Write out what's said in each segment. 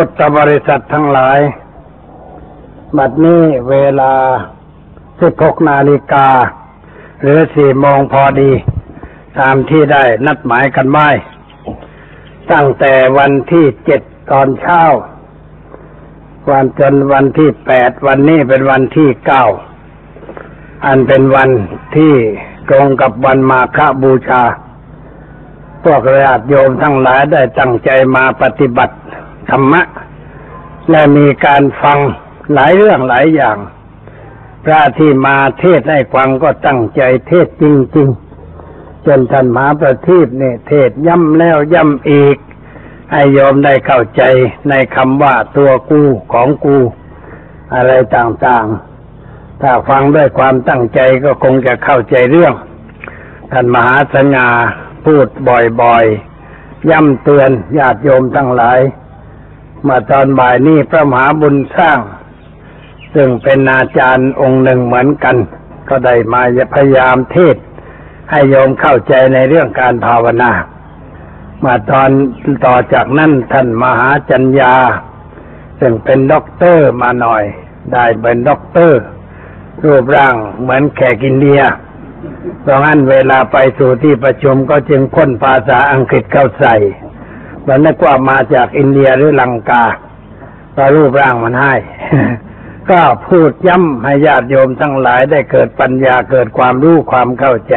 พุทธบริษัททั้งหลาย บัดนี้เวลา16นาฬิกา หรือ4โมงพอดี ตามที่ได้นัดหมายกันไว้ตั้งแต่วันที่7ตอนเช้า วันจนวันที่8วันนี้เป็นวันที่9อันเป็นวันที่ตรงกับวันมาฆบูชา พวกญาติโยมทั้งหลายได้ตั้งใจมาปฏิบัติ ธรรมะ และมีการฟังหลายเรื่องหลายอย่าง พระที่มาเทศให้ฟังก็ตั้งใจเทศจริง ๆ จนท่านมหาประทีปเนี่ยเทศย้ำแล้วย้ำอีกให้โยมได้เข้าใจในคำว่าตัวกูของกู อะไรต่างๆ ถ้าฟังด้วยความตั้งใจก็คงจะเข้าใจเรื่อง ท่านมหาสัญญาพูดบ่อยๆ ย้ำเตือนญาติโยมทั้งหลาย มาตอนบ่ายนี้พระมหาบุญสร้าง ซึ่งเป็นอาจารย์องค์หนึ่งเหมือนกัน ก็ได้มาพยายามเทศน์ ให้โยมเข้าใจในเรื่องการภาวนา มาตอนต่อจากนั้นท่านมหาสัญญา ซึ่งเป็นด็อกเตอร์มาหน่อย ได้เป็นด็อกเตอร์ รูปร่างเหมือนแขกอินเดียเพราะงั้นเวลาไปสู่ที่ประชุมก็จึงพ่นภาษาอังกฤษเข้าใส่ มันนึกว่ามาจากอินเดียหรือลังกาก็รูปร่างมันให้ ก็พูดย้ำให้ญาติโยมทั้งหลายได้เกิดปัญญาเกิดความรู้ความเข้าใจ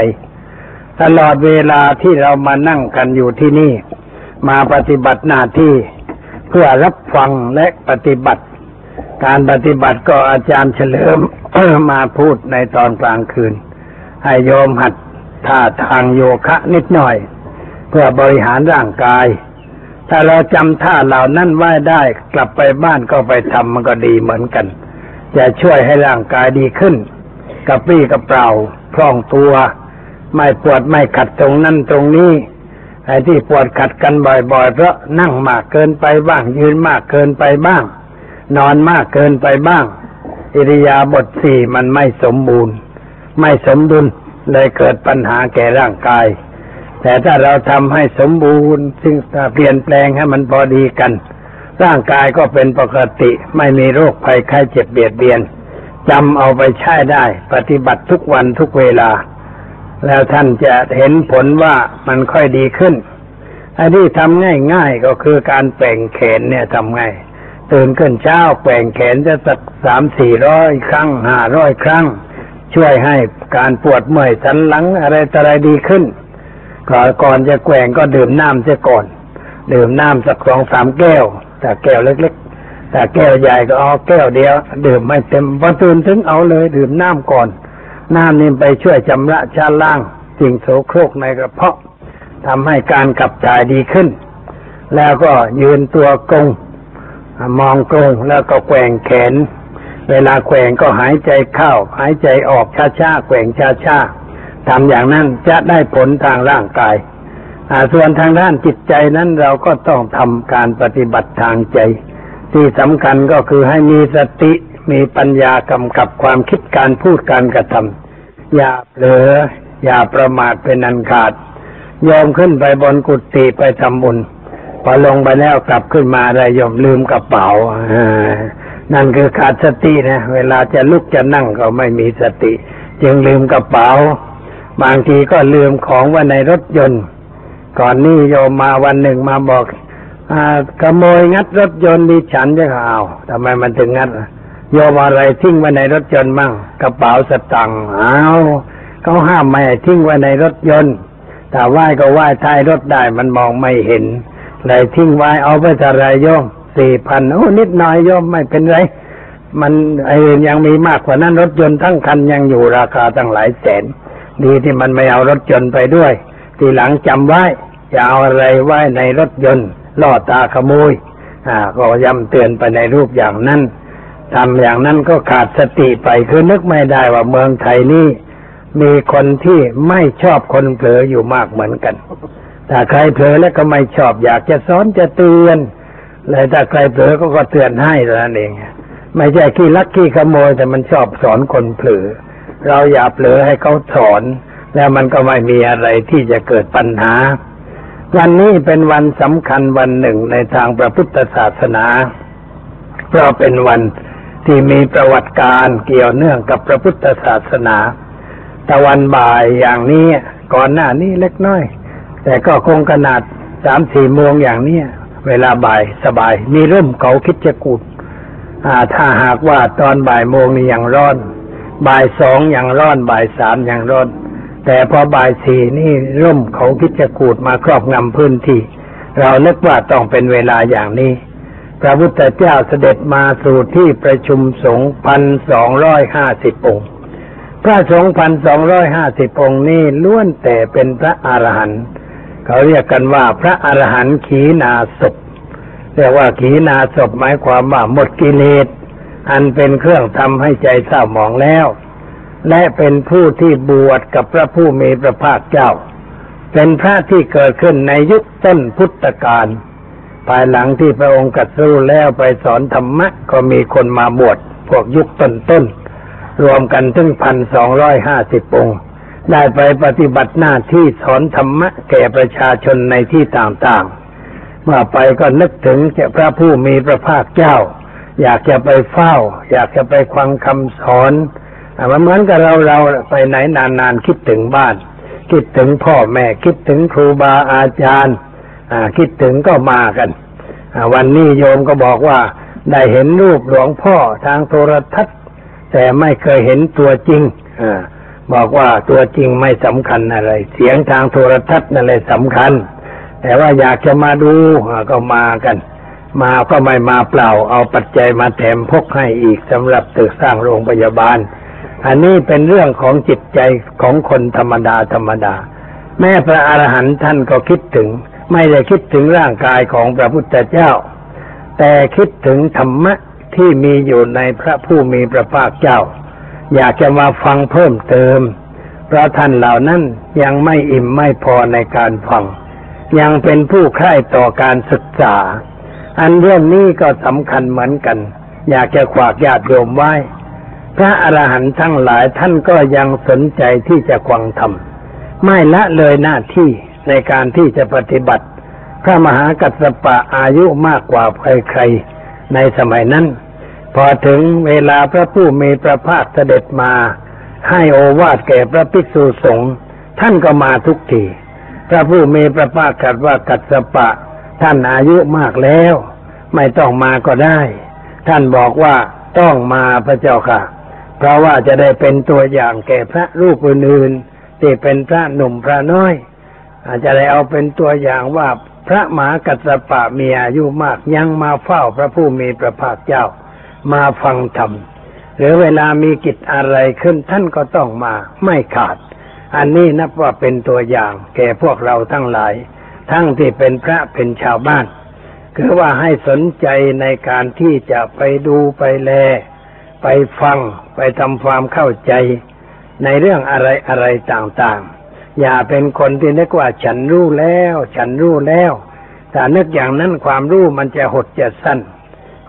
ตลอดเวลาที่เรามานั่งกันอยู่ที่นี่ มาปฏิบัติหน้าที่เพื่อรับฟังและปฏิบัติ การปฏิบัติก็อาจารย์เฉลิมมาพูดในตอนกลางคืน ให้โยมหัดท่าทางโยคะนิดหน่อย เพื่อบริหารร่างกาย ถ้าเราจำท่าเหล่านั้นไว้ได้ กลับไปบ้านก็ไปทำมันก็ดีเหมือนกัน จะช่วยให้ร่างกายดีขึ้นกระปรี้กระเปร่าคล่องตัว ไม่ปวดไม่ขัดตรงนั้นตรงนี้ไอ้ที่ปวดขัดกันบ่อยๆ เพราะนั่งมากเกินไปบ้าง ยืนมากเกินไปบ้าง นอนมากเกินไปบ้าง อิริยาบถสี่มันไม่สมบูรณ์ ไม่สมดุลเลยเกิดปัญหาแก่ร่างกาย แต่ถ้าเราทำให้สมบูรณ์ซึ่งเปลี่ยนแปลงให้มันพอดีกัน ร่างกายก็เป็นปกติ ไม่มีโรคภัยไข้เจ็บเบียดเบียนจำเอาไปใช้ได้ ปฏิบัติทุกวันทุกเวลา แล้วท่านจะเห็นผลว่ามันค่อยดีขึ้น อันที่ทำง่ายๆก็คือการแป่งแขนเนี่ยทำง่ายตื่นขึ้นเช้าแป่งแขนจะสักสามสี่ร้อยครั้งห้าร้อยครั้ง ช่วยให้การปวดเมื่อยสันหลังอะไรต่ออะไรดีขึ้น ก่อนจะแกว่งก็ดื่มน้ำเสียก่อน ดื่มน้ำสักสองสามแก้ว แต่แก้วเล็กๆ แต่แก้วใหญ่ก็เอาแก้วเดียว ดื่มไม่เต็มพอตื่นถึงเอาเลย ดื่มน้ำก่อน น้ำนี่ไปช่วยชำระชาล่างสิ่งโสโครกในกระเพาะทำให้การขับถ่ายดีขึ้น แล้วก็ยืนตัวกงมองกงแล้วก็แกว่งแขน เวลาแกว่งก็หายใจเข้า หายใจออกช้าๆแกว่งช้าๆ ทำอย่างนั้นจะได้ผลทางร่างกายส่วนทางด้านจิตใจนั้นเราก็ต้องทำการปฏิบัติทางใจ ที่สำคัญก็คือให้มีสติมีปัญญากำกับความคิดการพูดการกระทำอย่าเผลออย่าประมาทเป็นอันขาดยอมขึ้นไปบนกุฏิไปทำบุญพอลงไปแล้วกลับขึ้นมาได้ยอมลืมกระเป๋านั่นคือขาดสตินะ เวลาจะลุกจะนั่งก็ไม่มีสติ จึงลืมกระเป๋า บางทีก็ลืมของไว้ในรถยนต์ ก่อนนี้โยมมาวันหนึ่งมาบอกอขโมยงัดรถยนต์ดิฉันจะเอาทำไมมันถึงงัดโยมอะไรทิ้งไว้ในรถยนต์มั่งกระเป๋าสตังค์เอาเขาห้ามไม่ให้ทิ้งไว้ในรถยนต์แต่ไหว้ก็ไหว้ท้ายรถได้มันมองไม่เห็นเลยทิ้งไว้เอาไปทะไรโยมสี่พันโอ้นิดหน่อยโยมไม่เป็นไร มันไอ้ยังมีมากกว่านั้นรถยนต์ทั้งคันยังอยู่ราคาตั้งหลายแสน ดีที่มันไม่เอารถยนต์ไปด้วย ทีหลังจำไว้ อย่าเอาอะไรไว้ในรถยนต์ล่อตาขโมยอ่าก็ย้ำเตือนไปในรูปอย่างนั้นทำอย่างนั้นก็ขาดสติไปคือนึกไม่ได้ว่าเมืองไทยนี่มีคนที่ไม่ชอบคนเผลออยู่มากเหมือนกัน ถ้าใครเผลอแล้วก็ไม่ชอบอยากจะสอนจะเตือนเลยถ้าใครเผลอก็ก็เตือนให้แล้วนั่นเอง ไม่ใช่ขี้ลักขี้ขโมยแต่มันชอบสอนคนเผลอ เราอย่าเผลอให้เขาสอน แล้วมันก็ไม่มีอะไรที่จะเกิดปัญหา วันนี้เป็นวันสำคัญวันหนึ่งในทางพระพุทธศาสนา เพราะเป็นวันที่มีประวัติการเกี่ยวเนื่องกับพระพุทธศาสนาตะวันบ่ายอย่างนี้ก่อนหน้านี้เล็กน้อย แต่ก็คงขนาดสามสี่โมงอย่างนี้เวลาบ่ายสบาย มีร่มเขาคิดจะกูดถ้าหากว่าตอนบ่ายโมงนี่ยังร้อน บ่ายสองอยังร้อนบ่ายสามอยังร้อน แต่พอบ่ายสี่นี่ร่มเขาคิดจะกูดมาครอบงำพื้นที่ เรานึกว่าต้องเป็นเวลาอย่างนี้ พระพุทธเจ้าเสด็จมาสู่ที่ประชุมสงฆ์พันสองร้อยห้าสิบองค์ พระสงฆ์พันสองร้อยห้าสิบองค์นี้ล้วนแต่เป็นพระอรหันต์เขาเรียกกันว่าพระอรหันต์ขีนาศพเรียกว่าขีนาศพหมายความว่าหมดกิเลส อันเป็นเครื่องทำให้ใจเศร้าหมองแล้ว และเป็นผู้ที่บวชกับพระผู้มีพระภาคเจ้า เป็นพระที่เกิดขึ้นในยุคต้นพุทธกาลภายหลังที่พระองค์กัดสู้แล้วไปสอนธรรมะก็มีคนมาบวชพวกยุคต้นๆรวมกันถึงพันสองร้อยห้าสิบองค์ ได้ไปปฏิบัติหน้าที่สอนธรรมะแก่ประชาชนในที่ต่างๆ เมื่อไปก็นึกถึงจะพระผู้มีพระภาคเจ้า อยากจะไปเฝ้า อยากจะไปฟังคำสอนมันเหมือนกับเราเราไปไหนนานๆคิดถึงบ้าน คิดถึงพ่อแม่คิดถึงครูบาอาจารย์คิดถึงก็มากันวันนี้โยมก็บอกว่า ได้เห็นรูปหลวงพ่อทางโทรทัศน์ แต่ไม่เคยเห็นตัวจริงอบอกว่าตัวจริงไม่สำคัญอะไร เสียงทางโทรทัศน์นั่นแหละสำคัญ แต่ว่าอยากจะมาดูก็มากัน มาก็ไม่มาเปล่า เอาปัจจัยมาแถมพกให้อีกสำหรับตึกสร้างโรงพยาบาล อันนี้เป็นเรื่องของจิตใจของคนธรรมดาธรรมดา แม่พระอรหันต์ท่านก็คิดถึง ไม่ได้คิดถึงร่างกายของพระพุทธเจ้า แต่คิดถึงธรรมะที่มีอยู่ในพระผู้มีพระภาคเจ้า อยากจะมาฟังเพิ่มเติม เพราะท่านเหล่านั้นยังไม่อิ่มไม่พอในการฟัง ยังเป็นผู้ใคร่ต่อการศึกษา อันเรื่องนี้ก็สำคัญเหมือนกัน อยากจะขวากญาติโยมไว้ พระอรหันต์ทั้งหลายท่านก็ยังสนใจที่จะควังธรรมไม่ละเลยหน้าที่ในการที่จะปฏิบัติ พระมหากัสสปะอายุมากกว่าใครๆในสมัยนั้น พอถึงเวลาพระผู้มีพระภาคเสด็จมา ให้โอวาทแก่พระภิกษุสงฆ์ท่านก็มาทุกทีพระผู้มีพระภาคตรัสว่ากัสปะ ท่านอายุมากแล้ว ไม่ต้องมาก็ได้ ท่านบอกว่าต้องมาพระเจ้าค่ะ เพราะว่าจะได้เป็นตัวอย่างแก่พระรูปอื่นๆที่เป็นพระหนุ่มพระน้อย อาจจะได้เอาเป็นตัวอย่างว่าพระมหากัสปะมีอายุมากยังมาเฝ้าพระผู้มีพระภาคเจ้า มาฟังธรรมหรือเวลามีกิจอะไรขึ้นท่านก็ต้องมาไม่ขาด อันนี้นับว่าเป็นตัวอย่างแก่พวกเราทั้งหลาย ทั้งที่เป็นพระเป็นชาวบ้าน คือว่าให้สนใจในการที่จะไปดูไปแล ไปฟัง ไปทำความเข้าใจในเรื่องอะไรอะไรต่างๆ อย่าเป็นคนที่นึกว่าฉันรู้แล้ว ฉันรู้แล้วแต่นึกอย่างนั้นความรู้มันจะหดจะสั้น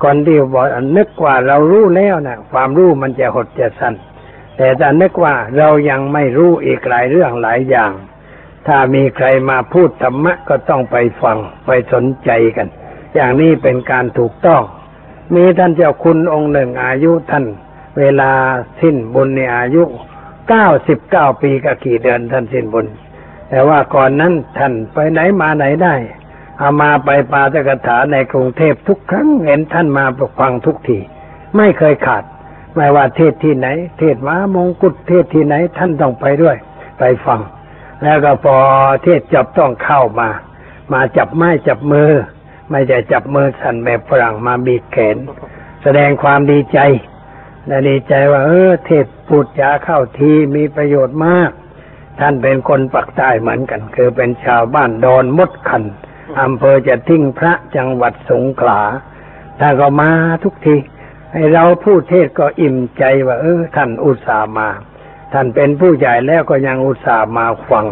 คนที่บอกนึกว่าเรารู้แล้วนะความรู้มันจะหดจะสั้นแต่ถ้านึกว่าเรายังไม่รู้อีกหลายเรื่องหลายอย่าง ถ้ามีใครมาพูดธรรมะก็ต้องไปฟังไปสนใจกัน อย่างนี้เป็นการถูกต้อง มีท่านเจ้าคุณองค์หนึ่งอายุท่าน เวลาสิ้นบุญในอายุเก้าสิบเก้าปีกับกี่เดือนท่านสิ้นบุญ แต่ว่าก่อนนั้นท่านไปไหนมาไหนได้อามาไปปาตกถาในกรุงเทพทุกครั้งเห็นท่านมาฟังทุกทีไม่เคยขาด ไม่ว่าเทศที่ไหน เทศมามงกุฎเทศที่ไหนท่านต้องไปด้วย ไปฟัง แล้วก็พอเทศจบต้องเข้ามา มาจับไม้จับมือ ไม่ใช่จับมือสั่นแบบฝรั่งมาบีบแขน แสดงความดีใจและดีใจว่า เออ เทศพูดจาเข้าทีมีประโยชน์มาก ท่านเป็นคนปักใต้เหมือนกัน คือเป็นชาวบ้านดอนมดคันอำเภอจะทิ้งพระจังหวัดสงขลาท่านก็มาทุกที ให้เราพูดเทศก็อิ่มใจว่า เออ ท่านอุตส่าห์มา ท่านเป็นผู้ใหญ่แล้วก็ยังอุตส่าห์มาฟัง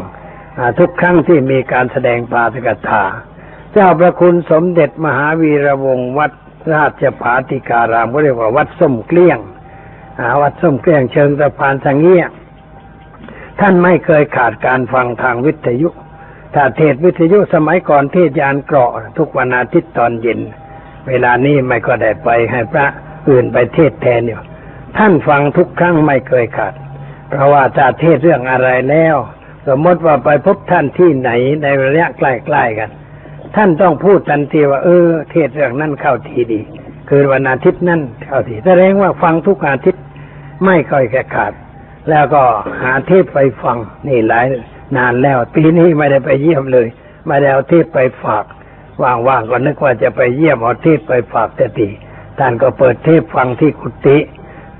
ทุกครั้งที่มีการแสดงปาฐกถาเจ้าพระคุณสมเด็จมหาวีระวงศ์วัดราชภาติการามก็เรียกว่าวัดส้มเกลี้ยงวัดส้มเกลี้ยงเชิงสะพานสังเงียท่านไม่เคยขาดการฟังทางวิทยุ ถ้าเทศวิทยุสมัยก่อนเทศยานเกราะ ทุกวันอาทิตย์ตอนเย็น เวลานี้ไม่ก็ได้ไปให้พระอื่นไปเทศแทนอยู่ท่านฟังทุกครั้งไม่เคยขาด เพราะว่าจะเทศเรื่องอะไรแล้ว สมมติว่าไปพบท่านที่ไหนในระยะใกล้ๆกัน ท่านต้องพูดทันทีว่า เออ เทศเรื่องนั้นเข้าทีดี คือวันอาทิตย์นั่นเข้าทีแสดงว่าฟังทุกอาทิตย์ไม่ค่อยแค่ขาด แล้วก็หาเทพไปฟังนี่หลายนานแล้ว ปีนี้ไม่ได้ไปเยี่ยมเลย ไม่ได้เอาเทพไปฝากว่างๆก็นึกว่าจะไปเยี่ยมเอาเทพไปฝากแต่ตีท่านก็เปิดเทพฟังที่กุฏิ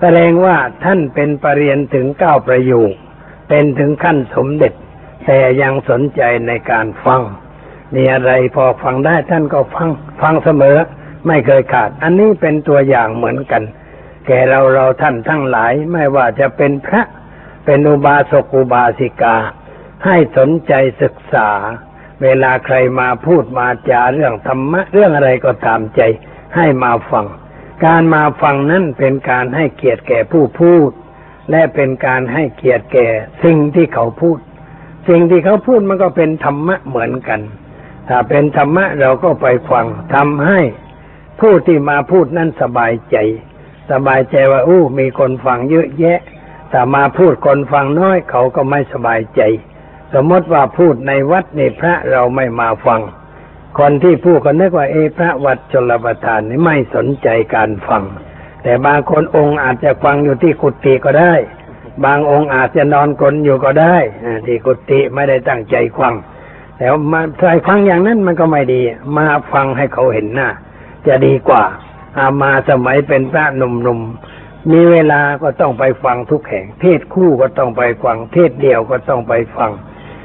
แสดงว่าท่านเป็นปรริญญาถึงเก้าประโยคเป็นถึงขั้นสมเด็จ แต่ยังสนใจในการฟังมีอะไรพอฟังได้ท่านก็ฟังฟังเสมอ ไม่เคยขาด อันนี้เป็นตัวอย่างเหมือนกัน แก่เราเราท่านทั้งหลาย ไม่ว่าจะเป็นพระเป็นอุบาสกอุบาสิกา ให้สนใจศึกษา เวลาใครมาพูดมาจาเรื่องธรรมะเรื่องอะไรก็ตามใจ ให้มาฟัง การมาฟังนั้นเป็นการให้เกียรติแก่ผู้พูด และเป็นการให้เกียรติแก่สิ่งที่เขาพูด สิ่งที่เขาพูดมันก็เป็นธรรมะเหมือนกัน ถ้าเป็นธรรมะเราก็ไปฟังทำให้ผู้ที่มาพูดนั้นสบายใจ สบายใจว่าอู้มีคนฟังเยอะแยะ แต่มาพูดคนฟังน้อยเขาก็ไม่สบายใจ สมมติว่าพูดในวัดในพระเราไม่มาฟัง คนที่พูดก็นึกว่าเอพระวัดชลประทานนี่ไม่สนใจการฟัง แต่บางคนองค์อาจจะฟังอยู่ที่กุฏิก็ได้ บางองค์อาจจะนอนกลนอยู่ก็ได้ที่กุฏิไม่ได้ตั้งใจฟัง แต่มาใส่ฟังอย่างนั้นมันก็ไม่ดี มาฟังให้เขาเห็นหน้า จะดีกว่าอามาสมัยเป็นพระหนุ่มๆ มีเวลาก็ต้องไปฟังทุกแห่ง เทศคู่ก็ต้องไปฟัง เทศเดียวก็ต้องไปฟัง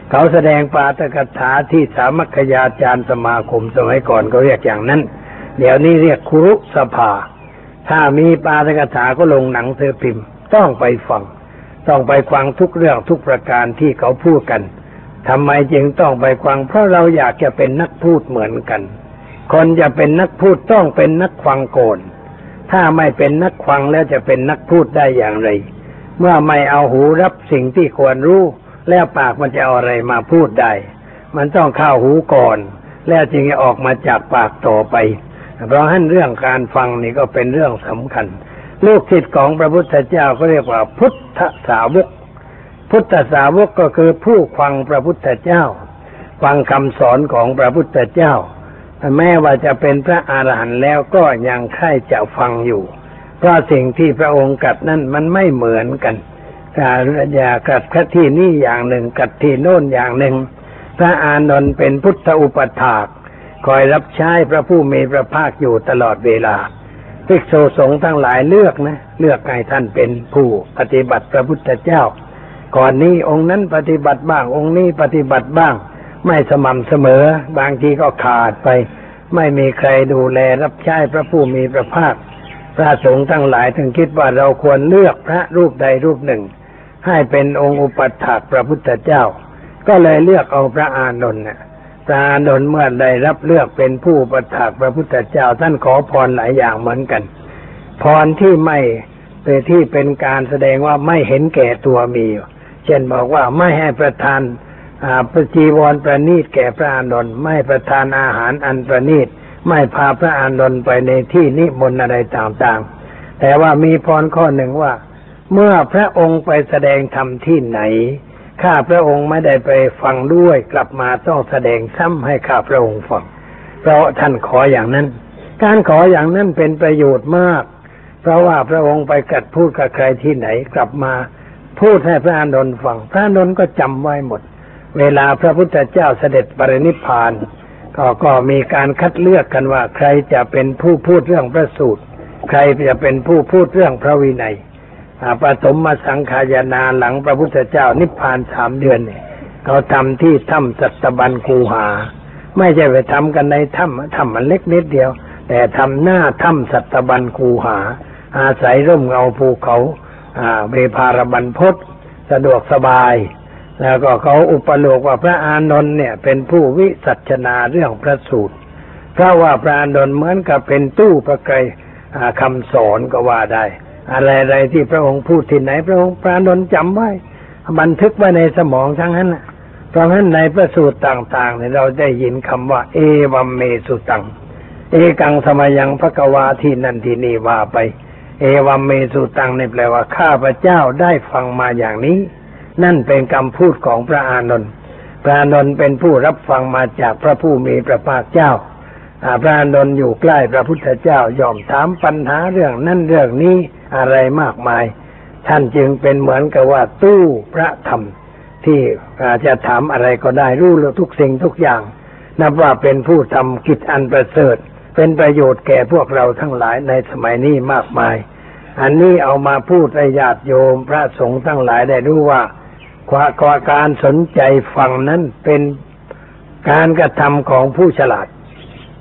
เขาแสดงปาตกถาที่สามัคคยาจารย์สมาคมสมัยก่อนเขาเรียกอย่างนั้น เดี๋ยวนี้เรียกครุสภา ถ้ามีปาตกถาก็ลงหนังเสือพิมพ์ ต้องไปฟัง ต้องไปฟังทุกเรื่องทุกประการที่เขาพูดกันทำไมจึงต้องไปฟัง เพราะเราอยากจะเป็นนักพูดเหมือนกัน คนจะเป็นนักพูดต้องเป็นนักฟังโกนถ้าไม่เป็นนักฟังแล้วจะเป็นนักพูดได้อย่างไร เมื่อไม่เอาหูรับสิ่งที่ควรรู้ แล้วปากมันจะเอาอะไรมาพูดได้ มันต้องเข้าหูก่อน แล้วจึงจะออกมาจากปากต่อไป เพราะฉะนั้นเรื่องการฟังนี่ก็เป็นเรื่องสำคัญ ลูกศิษย์ของพระพุทธเจ้าก็เรียกว่าพุทธสาวก พุทธสาวกก็คือผู้ฟังพระพุทธเจ้า ฟังคำสอนของพระพุทธเจ้า แม้ว่าจะเป็นพระอาหารหันต์แล้วก็ยังใคร่จะฟังอยู่ เพราะสิ่งที่พระองค์กัดนั้นมันไม่เหมือนกัน อย่ากัดคที่นี่อย่างหนึ่งกัดที่โน่นอย่างหนึ่ง พระอานนท์เป็นพุทธอุปถากคอยรับใช้พระผู้มีพระภาคอยู่ตลอดเวลาภิกษุสงฆ์ทั้งหลายเลือกนะ เลือกให้ท่านเป็นผู้ปฏิบัติพระพุทธเจ้า ก่อนนี้องค์นั้นปฏิบัติบ้าง องค์นี้ปฏิบัติบ้าง ไม่สม่ำเสมอ บางทีก็ขาดไป ไม่มีใครดูแลรับใช้พระผู้มีพระภาค พระสงฆ์ทั้งหลายถึงคิดว่าเราควรเลือกพระรูปใดรูปหนึ่ง ให้เป็นองค์อุปัฏฐากพระพุทธเจ้า ก็เลยเลือกเอาพระอานนท์เนี่ยพระอานนท์เมื่อได้รับเลือกเป็นผู้อุปัฏฐากพระพุทธเจ้า ท่านขอพรหลายอย่างเหมือนกัน พรที่ไม่เป็นที่เป็นการแสดงว่าไม่เห็นแก่ตัวมี เช่นบอกว่าไม่ให้ประทานประจีวรประนีตแก่พระอานนท์ไม่ประทานอาหารอันประนีตไม่พาพระอานนท์ไปในที่นิมนต์อะไรต่างๆ แต่ว่ามีพรข้อหนึ่งว่า เมื่อพระองค์ไปแสดงธรรมที่ไหน ข้าพระองค์ไม่ได้ไปฟังด้วยกลับมาต้องแสดงซ้ำให้ข้าพระองค์ฟัง เพราะท่านขออย่างนั้น การขออย่างนั้นเป็นประโยชน์มาก เพราะว่าพระองค์ไปกัดพูดกับใครที่ไหนกลับมาพูดให้พระอานนท์ฟัง พระอานนท์ก็จำไว้หมด เวลาพระพุทธเจ้าเสด็จปรินิพพานก็ก็มีการคัดเลือกกันว่า ใครจะเป็นผู้พูดเรื่องพระสูตร ใครจะเป็นผู้พูดเรื่องพระวินัย ปฐมมาสังขายนาหลังพระพุทธเจ้านิพพานสามเดือนเนี่ยเขาทำที่ถ้ำสัตบันคูหา ไม่ใช่ไปทำกันในถ้ำถ้ำมันเล็กนิดเดียว แต่ทำหน้าถ้ำสัตบันคูหา อาศัยร่มเงาภูเขาเบพารบันพศสะดวกสบาย แล้วก็เขาอุปโลกว่าพระอานนท์เนี่ย เป็นผู้วิสัชนาเรื่องพระสูตร เพราะว่าพระอานนท์เหมือนกับเป็นตู้ประไกรคำสอนก็ว่าได้ อะไรอะไรที่พระองค์พูดที่ไหน พระองค์พระนนจำไว้ บันทึกไว้ในสมองทั้งนั้นเพราะฉะนั้นในพระสูตรต่างๆเนี่ยเราได้ยินคำว่า เอวัมเมสุตัง เอกังสมยังพระกวาที่นั่นที่นี่ว่าไป เอวัมเมสุตังนี่แปลว่าข้าพระเจ้าได้ฟังมาอย่างนี้ นั่นเป็นคำพูดของพระอานนท์พระอานนท์เป็นผู้รับฟังมาจากพระผู้มีพระภาคเจ้าพระอานนท์อยู่ใกล้พระพุทธเจ้ายอมถามปัญหาเรื่องนั่นเรื่องนี้ อะไรมากมาย ท่านจึงเป็นเหมือนกับว่าตู้พระธรรม ที่จะถามอะไรก็ได้รู้ทุกสิ่งทุกอย่าง นับว่าเป็นผู้ทำกิจอันประเสริฐ เป็นประโยชน์แก่พวกเราทั้งหลายในสมัยนี้มากมาย อันนี้เอามาพูดให้ญาติโยมพระสงฆ์ทั้งหลายได้รู้ว่าความการสนใจฟังนั้นเป็นการกระทำของผู้ฉลาด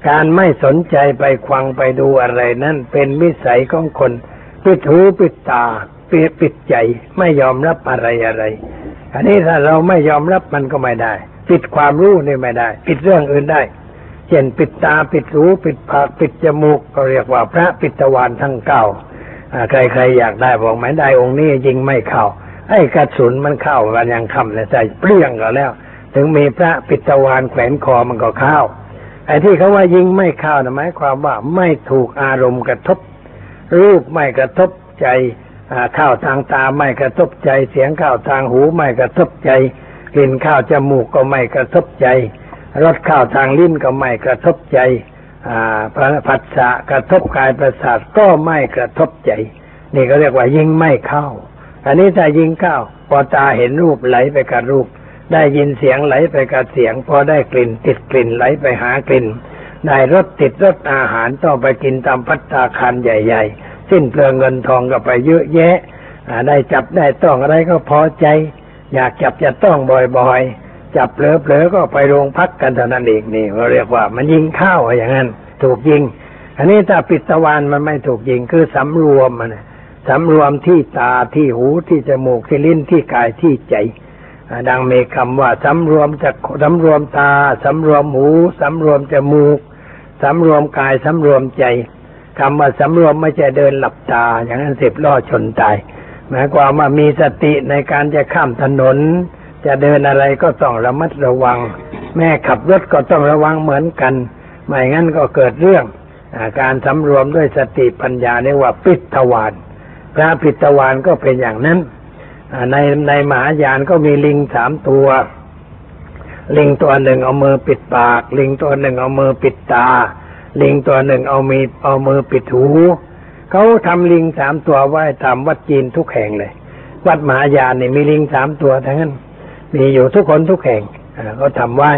การไม่สนใจไปฟังไปดูอะไรนั้นเป็นวิสัยของคน ปิดหูปิดตาปิดปิดใจไม่ยอมรับอะไรอะไร อันนี้ถ้าเราไม่ยอมรับมันก็ไม่ได้ ปิดความรู้นี่ไม่ได้ ปิดเรื่องอื่นได้เช่นปิดตาปิดหูปิดปากปิดจมูกก็เรียกว่าพระปิตวานทั้งเก้าใครๆอยากได้บอกไม่ได้องค์นี้ยิงไม่เข้าไอ้กระสุนมันเข้ามันยังคำเลยใจเปรี้ยงก็แล้ว ถึงมีพระปิตวานแขวนคอมันก็เข้าไอ้ที่เขาว่ายิงไม่เข้านะหมายความว่าไม่ถูกอารมณ์กระทบ รูปไม่กระทบใจเข้าทางตาไม่กระทบใจ เสียงเข้าทางหูไม่กระทบใจกลิ่นข้าวจมูกก็ไม่กระทบใจรสข้าวทางลิ้นก็ไม่กระทบใจผัสสะกระทบกายประสาทก็ไม่กระทบใจ นี่ก็เรียกว่ายิงไม่เข้า อันนี้ถ้ายิงเข้า พอตาเห็นรูปไหลไปกับรูป ได้ยินเสียงไหลไปกับเสียง พอได้กลิ่นติดกลิ่นไหลไปหากลิ่น ได้รสติดรสอาหารต้องไปกินตามพัตตาคารใหญ่ ๆ สิ้นเปลืองเงินทองก็ไปเยอะแยะได้จับได้ต้องอะไรก็พอใจ อยากจับจะต้องบ่อยๆ จับเผลอๆก็ไปโรงพักกันเท่านั้นเองนี่เราเรียกว่ามันยิงข้าวอย่างนั้น ถูกยิง อันนี้ถ้าปิดตะวันมันไม่ถูกยิงคือสำรวมมันสำรวมที่ตาที่หูที่จมูกที่ลิ้นที่กายที่ใจดังมีคำว่าสำรวมจะสำรวมตาสำรวมหูสำรวมจมูก สำรวมกายสำรวมใจคำว่าสำรวมไม่ใช่เดินหลับตา อย่างนั้นสิบล้อชนตายหมายความว่ามีสติในการจะข้ามถนน จะเดินอะไรก็ต้องระมัดระวัง แม่ขับรถก็ต้องระวังเหมือนกัน ไม่งั้นก็เกิดเรื่องการสำรวมด้วยสติปัญญาเรียกว่าปิดทวารพระปิตวานก็เป็นอย่างนั้นในในมหายานก็มีลิงสามตัว ลิงตัวหนึ่งเอามือปิดปาก ลิงตัวหนึ่งเอามือปิดตา ลิงตัวหนึ่งเอามีเอามือปิดหูเขาทำลิงสามตัวไว้ตามวัดจีนทุกแห่งเลย วัดมหายานนี่มีลิงสามตัวทั้งนั้น มีอยู่ทุกคนทุกแห่งเขาทำไว้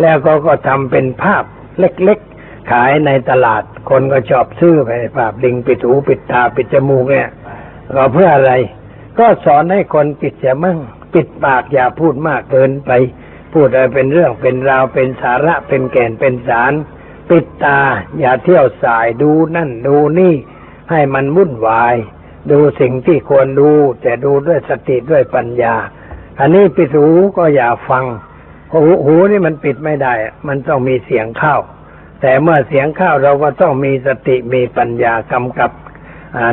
แล้วก็ก็ทำเป็นภาพเล็กๆ ขายในตลาด คนก็ชอบซื้อไปภาพลิงปิดหูปิดตาปิดจมูกเนี่ยก็เพื่ออะไร ก็สอนให้คนปิดจะมั่งปิดปากอย่าพูดมากเกินไป พูดอะไรเป็นเรื่องเป็นราวเป็นสาระเป็นแก่นเป็นสาร ปิดตา อย่าเที่ยวสายดูนั่นดูนี่ ให้มันวุ่นวาย ดูสิ่งที่ควรดู แต่ดูด้วยสติด้วยปัญญา อันนี้ปิดหูก็อย่าฟังหูหูนี่มันปิดไม่ได้ มันต้องมีเสียงเข้า แต่เมื่อเสียงเข้าเราก็ต้องมีสติมีปัญญากำกับ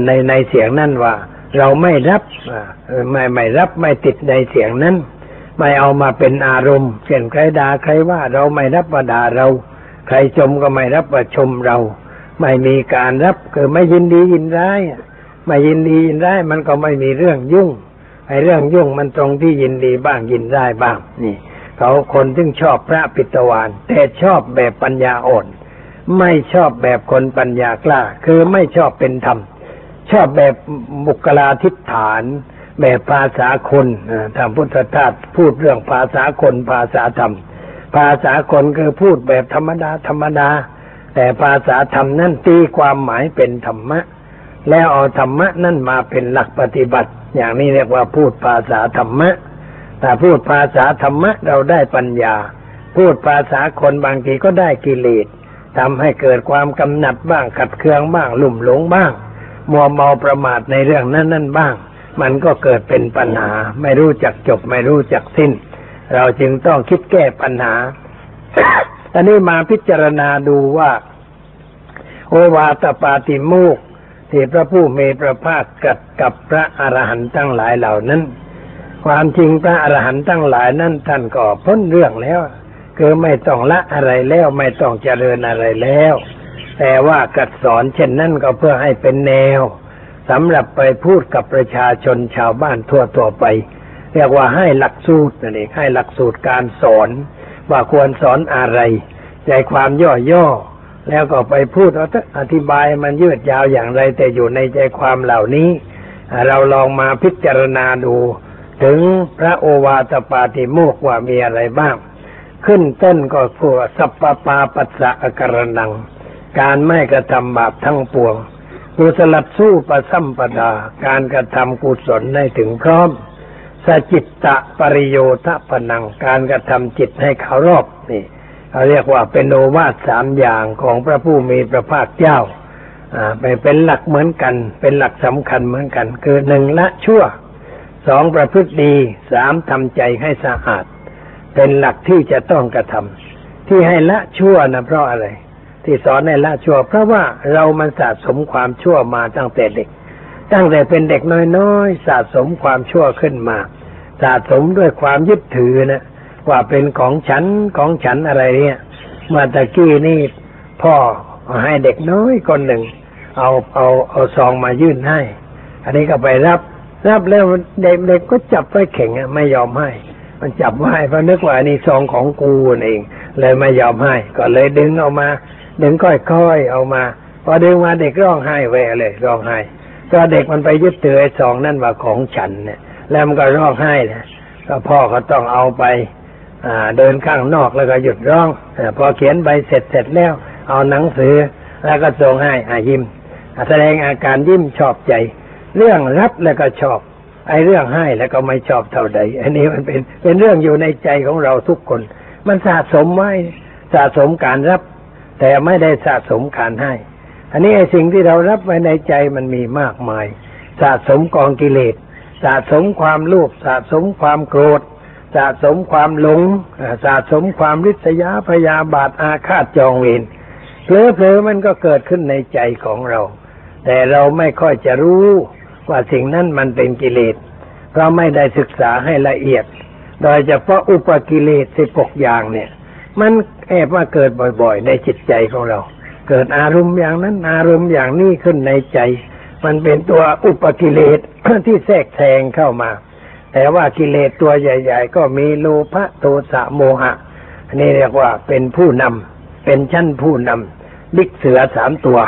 ในในเสียงนั้นว่า เราไม่รับไม่ไม่รับไม่ติดในเสียงนั้น ไม่เอามาเป็นอารมณ์เช่นใครด่าใครว่าเราไม่รับว่าด่าเรา ใครชมก็ไม่รับว่าชมเรา ไม่มีการรับคือไม่ยินดียินร้ายไม่ยินดียินร้ายมันก็ไม่มีเรื่องยุ่งไอ้เรื่องยุ่งมันตรงที่ยินดีบ้างยินร้ายบ้างนี่เขาคนซึ่งชอบพระปิตวานแต่ชอบแบบปัญญาอ่อนไม่ชอบแบบคนปัญญากล้า คือไม่ชอบเป็นธรรม ชอบแบบบุคลาธิฐาน แบบภาษาคนทางพุทธทาสพูดเรื่องภาษาคน ภาษาธรรม ภาษาคนคือพูดแบบธรรมดาธรรมดา แต่ภาษาธรรมนั่นตีความหมายเป็นธรรมะ แล้วเอาธรรมะนั่นมาเป็นหลักปฏิบัติ อย่างนี้เรียกว่าพูดภาษาธรรมะแต่พูดภาษาธรรมะเราได้ปัญญา พูดภาษาคนบางทีก็ได้กิเลสทำให้เกิดความกำหนัดบ้างขัดเคืองบ้าง ลุ่มหลงบ้าง มัวเมาประมาทในเรื่องนั้นนั่นบ้าง มันก็เกิดเป็นปัญหา ไม่รู้จักจบ ไม่รู้จักสิ้น เราจึงต้องคิดแก้ปัญหาอันนี้มาพิจารณาดูว่า โอวาตปาติมูกที่พระผู้มีพระภาคกัดกับพระอรหันต์ทั้งหลายเหล่านั้น ความจริงพระอรหันต์ทั้งหลายนั่นท่านก็พ้นเรื่องแล้วคือไม่ต้องละอะไรแล้วไม่ต้องเจริญอะไรแล้ว แต่ว่ากัดสอนเช่นนั้นก็เพื่อให้เป็นแนว สำหรับไปพูดกับประชาชนชาวบ้านทั่วตัวไป เรียกว่าให้หลักสูตรนั่นเองให้หลักสูตรการสอนว่าควรสอนอะไร ใจความย่อๆแล้วก็ไปพูดอธิบายมันยืดยาวอย่างไร แต่อยู่ในใจความเหล่านี้ เราลองมาพิจารณาดู ถึงพระโอวาทปาติโมกว่ามีอะไรบ้าง ขึ้นต้นก็พูดสัพปปาปัสสะอกรนัง การไม่กระทำบาปทั้งปวง กุศลสู้ประสัมปดาการกระทำกุศลให้ถึงพร้อมสจิตตะปริโยทะปนังการกระทำจิตให้เขารอบนี่เขาเรียกว่าเป็นโอวาทสามอย่างของพระผู้มีพระภาคเจ้าอ่าไปเป็นหลักเหมือนกัน เป็นหลักสำคัญเหมือนกัน คือหนึ่งละชั่วสองประพฤติดีสามทำใจให้สะอาด เป็นหลักที่จะต้องกระทำที่ให้ละชั่วนะเพราะอะไร ที่สอนในละชั่ว เพราะว่าเรามันสะสมความชั่วมาตั้งแต่เด็ก ตั้งแต่เป็นเด็กน้อยๆสะสมความชั่วขึ้นมา สะสมด้วยความยึดถือนะว่าเป็นของฉันของฉันอะไรเนี่ยมาตะกี้นี่พ่อให้เด็กน้อยคนหนึ่ง เอาเอาเอาซองมายื่นให้ อันนี้ก็ไปรับ รับแล้วเด็กเด็กก็จับไว้แข็งอะไม่ยอมให้มันจับไว้เพราะนึกว่านี่ซองของกูเอง เลยไม่ยอมให้ ก็เลยดึงออกมา ดึงค่อยๆเอามา พอดึงมาเด็กร้องไห้แวเลยร้องไห้ก็เด็กมันไปยึดถือไอ้สองนั่นว่าของฉันเนี่ย แล้วมันก็ร้องไห้นะก็พ่อก็ต้องเอาไปอ่าเดินข้างนอกแล้วก็หยุดร้องอพอเขียนใบเสร็จเสร็จแล้ว เอาหนังสือแล้วก็ส่งให้อายิ้มแสดงอาการยิ้มชอบใจ เรื่องรับแล้วก็ชอบ ไอ้เรื่องให้แล้วก็ไม่ชอบเท่าใด อันนี้มันเป็นเป็นเรื่องอยู่ในใจของเราทุกคน มันสะสมไว้สะสมการรับ แต่ไม่ได้สะสมการให้ อันนี้ไอ้สิ่งที่เรารับไว้ในใจมันมีมากมาย สะสมกองกิเลส สะสมความโลภสะสมความโกรธ สะสมความหลง สะสมความริษยาพยาบาทอาฆาตจองเวรเพลอเพลอมันก็เกิดขึ้นในใจของเรา แต่เราไม่ค่อยจะรู้ว่าสิ่งนั้นมันเป็นกิเลสเพราะไม่ได้ศึกษาให้ละเอียด โดยเฉพาะอุปกิเลสสิบกอย่างเนี่ย มันแอบมาเกิดบ่อยๆ ในจิตใจของเรา เกิดอารมณ์อย่างนั้นอารมณ์อย่างนี้ขึ้นในใจ มันเป็นตัวอุปกิเลสที่แทรกแซงเข้ามา แต่ว่ากิเลสตัวใหญ่ ๆ ก็มีโลภะโทสะโมหะนนี้เรียกว่าเป็นผู้นำเป็นชั้นผู้นำบิ๊กเสือสามตัว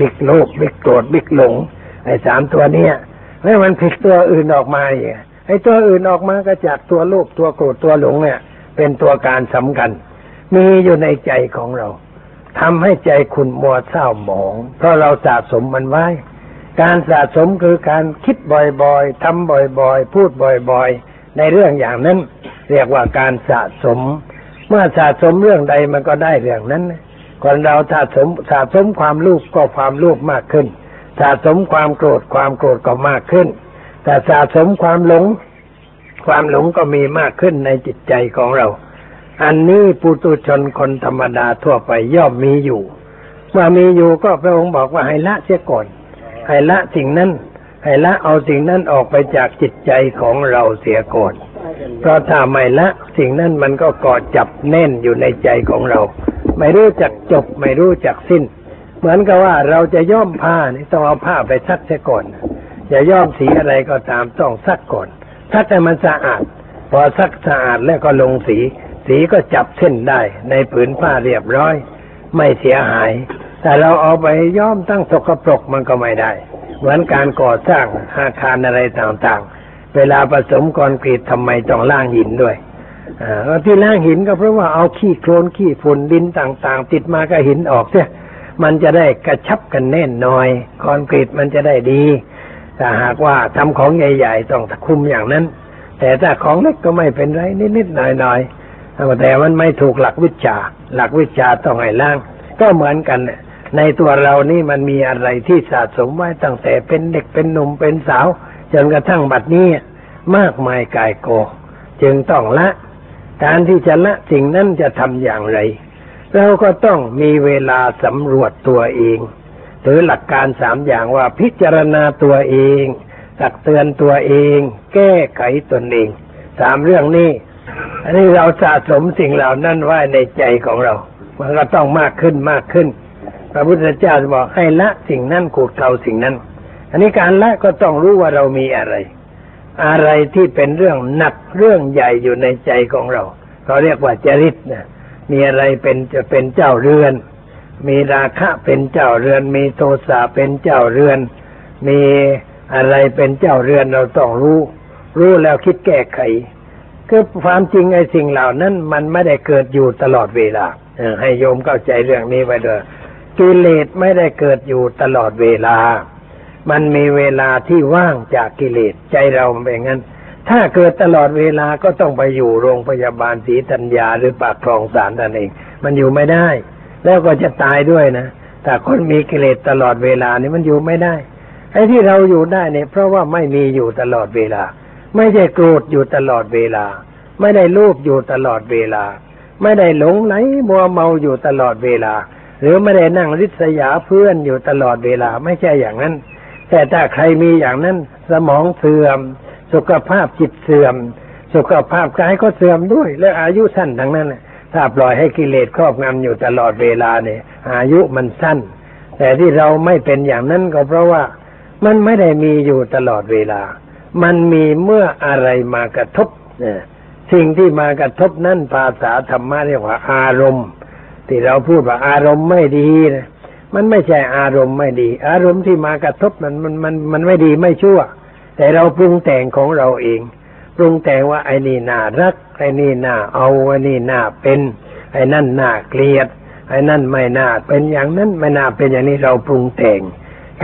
บิ๊กโลภบิ๊กโกรธบิ๊กหลงไอ้สามตัวเนี้ยแล้วมันผิดตัวอื่นออกมาอีกไอ้ตัวอื่นออกมาก็จากตัวโลภตัวโกรธตัวหลงเนี่ย เป็นตัวการสำคัญ มีอยู่ในใจของเราทำให้ใจคุณมัวเศร้าหมอง เพราะเราสะสมมันไว้ การสะสมคือการคิดบ่อยๆทำบ่อยๆ พูดบ่อยๆ ในเรื่องอย่างนั้น เรียกว่าการสะสม เมื่อสะสมเรื่องใดมันก็ได้เรื่องนั้นคนเราสะสมสะสมความลูกก็ความลูกมากขึ้น สะสมความโกรธความโกรธก็มากขึ้น แต่สะสมความหลง ความหลงก็มีมากขึ้นในจิตใจของเรา อันนี้ปุตุชนคนธรรมดาทั่วไปย่อมมีอยู่เมื่อมีอยู่ก็พระองค์บอกว่าให้ละเสียก่อนให้ละสิ่งนั้นให้ละเอาสิ่งนั้นออกไปจากจิตใจของเราเสียก่อนเพราะถ้าไม่ละสิ่งนั้นมันก็กอดจับแน่นอยู่ในใจของเรา ไม่รู้จักจบไม่รู้จักสิ้น เหมือนกับว่าเราจะย้อมผ้านี่ต้องเอาผ้าไปซักเสียก่อนจะย้อมสีอะไรก็ตามต้องซักก่อนซักให้มันสะอาด พอซักสะอาดแล้วก็ลงสี สีก็จับเส้นได้ ในผืนผ้าเรียบร้อย ไม่เสียหาย แต่เราเอาไปย้อมตั้งสกปรกมันก็ไม่ได้ เหมือนการก่อสร้างอาคารอะไรต่างๆ เวลาผสมคอนกรีตทำไมต้องล่างหินด้วยอาที่ล่างหินก็เพราะว่าเอาขี้โคลนขี้ฝุ่นดินต่างๆ ติดมาก็หินออกเนี่ยมันจะได้กระชับกันแน่นหน่อยคอนกรีตมันจะได้ดีแต่หากว่าทำของใหญ่ ๆ ต้องคุมอย่างนั้น แต่ถ้าของเล็กก็ไม่เป็นไรนิดๆหน่อยๆ แต่มันไม่ถูกหลักวิชา หลักวิชาต้องให้ล่าง ก็เหมือนกันในตัวเรานี่มันมีอะไรที่สะสมไว้ตั้งแต่เป็นเด็กเป็นหนุ่มเป็นสาว จนกระทั่งบัดนี้มากมายกายโก จึงต้องละ การที่จะละสิ่งนั้นจะทำอย่างไร เราก็ต้องมีเวลาสำรวจตัวเองหรือหลักการสามอย่างว่าพิจารณาตัวเองตักเตือนตัวเอง แก้ไขตนเอง สามเรื่องนี้ อันนี้เราสะสมสิ่งเหล่านั้นไว้ในใจของเรา มันก็ต้องมากขึ้นมากขึ้น พระพุทธเจ้าบอกให้ละสิ่งนั้นขูดเกลาสิ่งนั้น อันนี้การละก็ต้องรู้ว่าเรามีอะไร อะไรที่เป็นเรื่องหนักเรื่องใหญ่อยู่ในใจของเราเขาเรียกว่าจริตนะมีอะไรเป็นจะเป็นเจ้าเรือน มีราคะเป็นเจ้าเรือน มีโทสะเป็นเจ้าเรือน มีอะไรเป็นเจ้าเรือนเราต้องรู้ รู้แล้วคิดแก้ไข คือความจริงไอ้สิ่งเหล่านั้น มันไม่ได้เกิดอยู่ตลอดเวลาให้โยมเข้าใจเรื่องนี้ไว้ด้วยกิเลสไม่ได้เกิดอยู่ตลอดเวลา มันมีเวลาที่ว่างจากกิเลสใจเราเป็นงั้น ถ้าเกิดตลอดเวลาก็ต้องไปอยู่โรงพยาบาลศรีธัญญาหรือปากคลองสารนั่นเอง มันอยู่ไม่ได้ แล้วก็จะตายด้วยนะแต่คนมีกิเลสตลอดเวลานี่มันอยู่ไม่ได้ไอ้ที่เราอยู่ได้เนี่ยเพราะว่าไม่มีอยู่ตลอดเวลา ไม่ใช่โกรธอยู่ตลอดเวลา ไม่ได้โลภอยู่ตลอดเวลา ไม่ได้หลงไหลมัวเมาอยู่ตลอดเวลา หรือไม่ได้นั่งริษยาเพื่อนอยู่ตลอดเวลา ไม่ใช่อย่างนั้น แต่ถ้าใครมีอย่างนั้น สมองเสื่อม สุขภาพจิตเสื่อม สุขภาพกายก็เสื่อมด้วย และอายุสั้นทั้งนั้นถ้าปล่อยให้กิเลสครอบงำอยู่ตลอดเวลาเนี่ย อายุมันสั้น แต่ที่เราไม่เป็นอย่างนั้นก็เพราะว่ามันไม่ได้มีอยู่ตลอดเวลา มันมีเมื่ออะไรมากระทบเนี่ยสิ่งที่มากระทบนั่นภาษาธรรมะเรียกว่าอารมณ์ ที่เราพูดว่าอารมณ์ไม่ดีนะมันไม่ใช่อารมณ์ไม่ดี อารมณ์ที่มากระทบมันมันมันมันไม่ดีไม่ชั่ว แต่เราปรุงแต่งของเราเอง ปรุงแต่งว่าไอ้นี่น่ารักไอ้นี่น่าเอาไอ้นี่น่าเป็น ไอ้นั่นน่าเกลียด ไอ้นั่นไม่น่าเป็นอย่างนั้นไม่น่าเป็นอย่างนี้เราปรุงแต่ง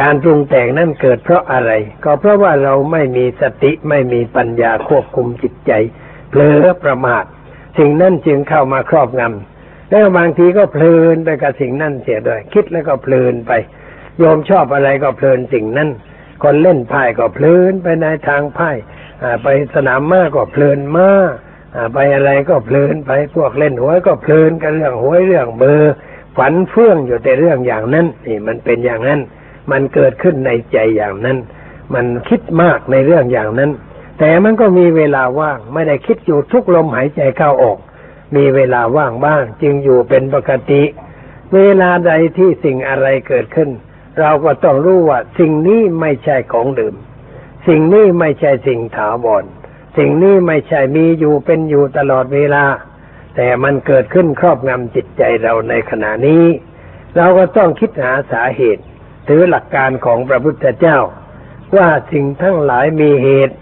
การปรุงแต่งนั่นเกิดเพราะอะไร ก็เพราะว่าเราไม่มีสติไม่มีปัญญาควบคุมจิตใจเผลอประมาทสิ่งนั้นจึงเข้ามาครอบงำแล้วบางทีก็เพลินไปกับสิ่งนั้นเสียด้วย คิดแล้วก็เพลินไป โยมชอบอะไรก็เพลินสิ่งนั้นคนเล่นไพ่ก็เพลินไปในทางไพ่ไปสนามม้าก็เพลินม้าไปอะไรก็เพลินไปพวกเล่นหวยก็เพลินกันเรื่องหวยเรื่องเบอร์ฝันเฟื่องอยู่แต่เรื่องอย่างนั้นนี่มันเป็นอย่างนั้น มันเกิดขึ้นในใจอย่างนั้น มันคิดมากในเรื่องอย่างนั้น แต่มันก็มีเวลาว่างไม่ได้คิดอยู่ทุกลมหายใจเข้าออก มีเวลาว่างบ้าง จึงอยู่เป็นปกติ เวลาใดที่สิ่งอะไรเกิดขึ้น เราก็ต้องรู้ว่าสิ่งนี้ไม่ใช่ของดื่มสิ่งนี้ไม่ใช่สิ่งถาวรสิ่งนี้ไม่ใช่มีอยู่เป็นอยู่ตลอดเวลา แต่มันเกิดขึ้นครอบงำจิตใจเราในขณะนี้ เราก็ต้องคิดหาสาเหตุ ถือหลักการของพระพุทธเจ้า ว่าสิ่งทั้งหลายมีเหตุ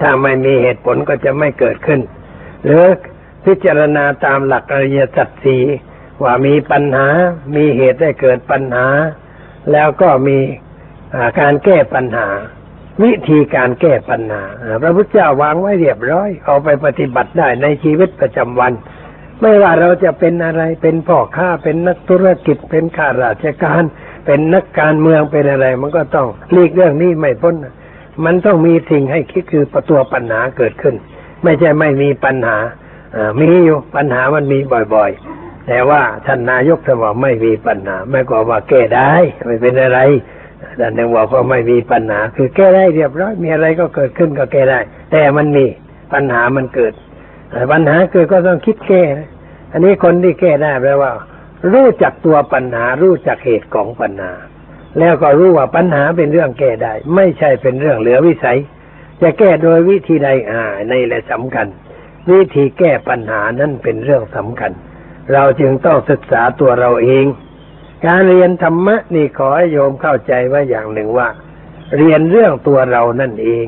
ถ้าไม่มีเหตุผลก็จะไม่เกิดขึ้น หรือพิจารณาตามหลักอริยสัจสี่ว่ามีปัญหา มีเหตุได้เกิดปัญหา แล้วก็มีการแก้ปัญหา วิธีการแก้ปัญหา พระพุทธเจ้าวางไว้เรียบร้อย เอาไปปฏิบัติได้ในชีวิตประจำวัน ไม่ว่าเราจะเป็นอะไรเป็นพ่อค้าเป็นนักธุรกิจเป็นข้าราชการ เป็นนักการเมืองเป็นอะไร มันก็ต้องลีกเรื่องนี้ไม่พ้น มันต้องมีสิ่งให้คิดคือประตัวปัญหาเกิดขึ้น ไม่ใช่ไม่มีปัญหาอมีอยู่ปัญหามันมีบ่อยๆ แต่ว่าท่านนายกท่านบอกไม่มีปัญหา ไม่ก็ว่าแก้ได้ ไม่เป็นอะไรท่านยังบอกว่าไม่มีปัญหา คือแก้ได้เรียบร้อยมีอะไรก็เกิดขึ้นก็แก้ได้ แต่มันมีปัญหามันเกิดปัญหาเกิดก็ต้องคิดแก้อันนี้คนที่แก้ได้แปลว่า รู้จักตัวปัญหา รู้จักเหตุของปัญหา แล้วก็รู้ว่าปัญหาเป็นเรื่องแก้ได้ ไม่ใช่เป็นเรื่องเหลือวิสัย จะแก้โดยวิธีใดอ่าในแหละสำคัญ วิธีแก้ปัญหานั้นเป็นเรื่องสำคัญ เราจึงต้องศึกษาตัวเราเอง การเรียนธรรมะนี่ขอให้โยมเข้าใจว่าอย่างหนึ่งว่า เรียนเรื่องตัวเรานั่นเอง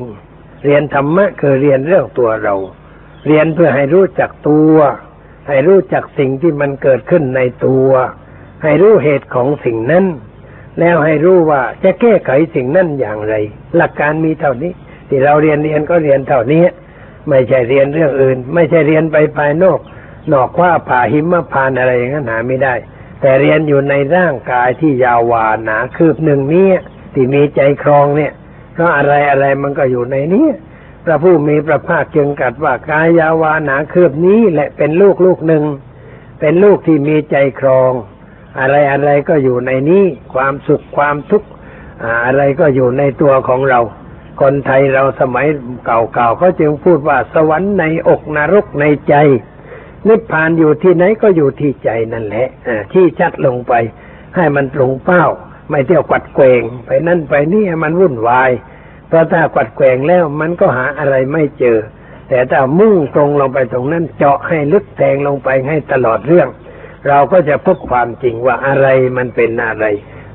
เรียนธรรมะคือเรียนเรื่องตัวเรา เรียนเพื่อให้รู้จักตัว ให้รู้จักสิ่งที่มันเกิดขึ้นในตัว ให้รู้เหตุของสิ่งนั้น แล้วให้รู้ว่าจะแก้ไขสิ่งนั้นอย่างไร หลักการมีเท่านี้ ที่เราเรียนเรียนก็เรียนเท่านี้ ไม่ใช่เรียนเรื่องอื่น ไม่ใช่เรียนไปภายนอกนอกว่าผ่าหิมะพานอะไรอย่างนั้นหาไม่ได้ แต่เรียนอยู่ในร่างกายที่ยาววาหนาคืบหนึ่งนี้ที่มีใจครองเนี่ยเพราะอะไรอะไรมันก็อยู่ในนี้ พระผู้มีพระภาคจึงกัดว่ากายาวานาคืบนี้แหละเป็นลูกลูกหนึ่ง เป็นลูกที่มีใจครอง อะไรอะไรก็อยู่ในนี้ความสุขความทุกข์อะไรก็อยู่ในตัวของเรา คนไทยเราสมัยเก่าๆเขาจึงพูดว่าสวรรค์ในอกนรกในใจ นิพพานอยู่ที่ไหนก็อยู่ที่ใจนั่นแหละที่ชัดลงไป ให้มันตรงเป้า ไม่เที่ยวกัดแกวง ไปนั่นไปนี่มันวุ่นวาย เพราะถ้ากัดแกว่งแล้วมันก็หาอะไรไม่เจอ แต่ถ้ามุ่งตรงลงไปตรงนั้นเจาะให้ลึกแทงลงไปให้ตลอดเรื่อง เราก็จะพบความจริงว่าอะไรมันเป็นอะไร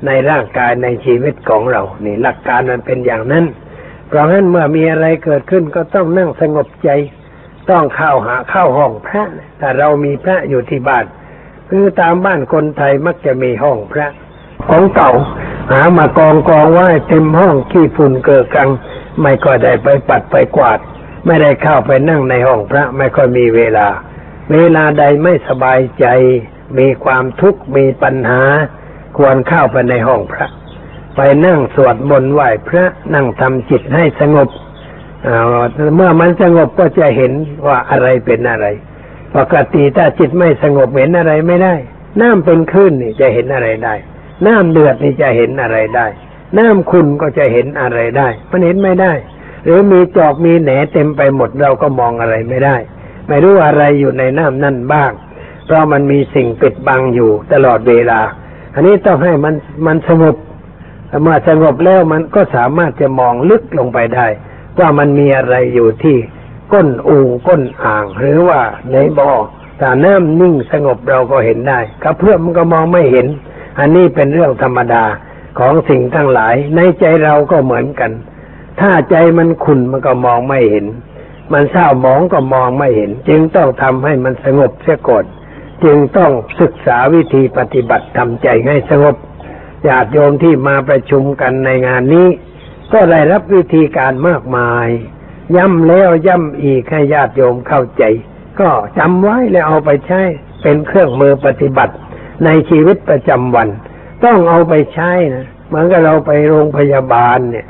ในร่างกายในชีวิตของเรานี่หลักการมันเป็นอย่างนั้น เพราะงั้นเมื่อมีอะไรเกิดขึ้นก็ต้องนั่งสงบใจ ต้องเข้าหาเข้าห้องพระถ้าเรามีพระอยู่ที่บ้านคือตามบ้านคนไทยมักจะมีห้องพระ ของเก่า หามากองกองไว้เต็มห้องขี้ฝุ่นเกิดกัง ไม่ก็ได้ไปปัดไปกวาด ไม่ได้เข้าไปนั่งในห้องพระ ไม่ค่อยมีเวลา เวลาใดไม่สบายใจ มีความทุกข์มีปัญหา ควรเข้าไปในห้องพระ ไปนั่งสวดมนต์ไหว้พระนั่งทำจิตให้สงบเมื่อมันสงบก็จะเห็นว่าอะไรเป็นอะไร ปกติถ้าจิตไม่สงบเห็นอะไรไม่ได้ น้ำเป็นคลื่นนี่จะเห็นอะไรได้ น้ำเดือดนี่จะเห็นอะไรได้ น้ำขุ่นก็จะเห็นอะไรได้ มันเห็นไม่ได้ หรือมีจอกมีแหนเต็มไปหมดเราก็มองอะไรไม่ได้ ไม่รู้อะไรอยู่ในน้ำนั่นบ้าง เพราะมันมีสิ่งปิดบังอยู่ตลอดเวลา อันนี้ต้องให้มันมันสงบเมื่อสงบแล้วมันก็สามารถจะมองลึกลงไปได้ ว่ามันมีอะไรอยู่ที่ก้นอูก้นอ่าง หรือว่าในบ่อแต่น้ำนิ่งสงบเราก็เห็นได้กระเพื่อมมันก็มองไม่เห็น อันนี้เป็นเรื่องธรรมดาของสิ่งทั้งหลาย ในใจเราก็เหมือนกัน ถ้าใจมันขุ่นมันก็มองไม่เห็น มันเศร้าหมองก็มองไม่เห็น จึงต้องทำให้มันสงบเสียก่อนจึงต้องศึกษาวิธีปฏิบัติทำใจให้สงบญาติโยมที่มาประชุมกันในงานนี้ ก็ได้รับวิธีการมากมาย ย้ำแล้วย้ำอีกให้ญาติโยมเข้าใจ ก็จำไว้แล้วเอาไปใช้เป็นเครื่องมือปฏิบัติ ในชีวิตประจำวัน ต้องเอาไปใช้นะเหมือนกับเราไปโรงพยาบาลเนี่ย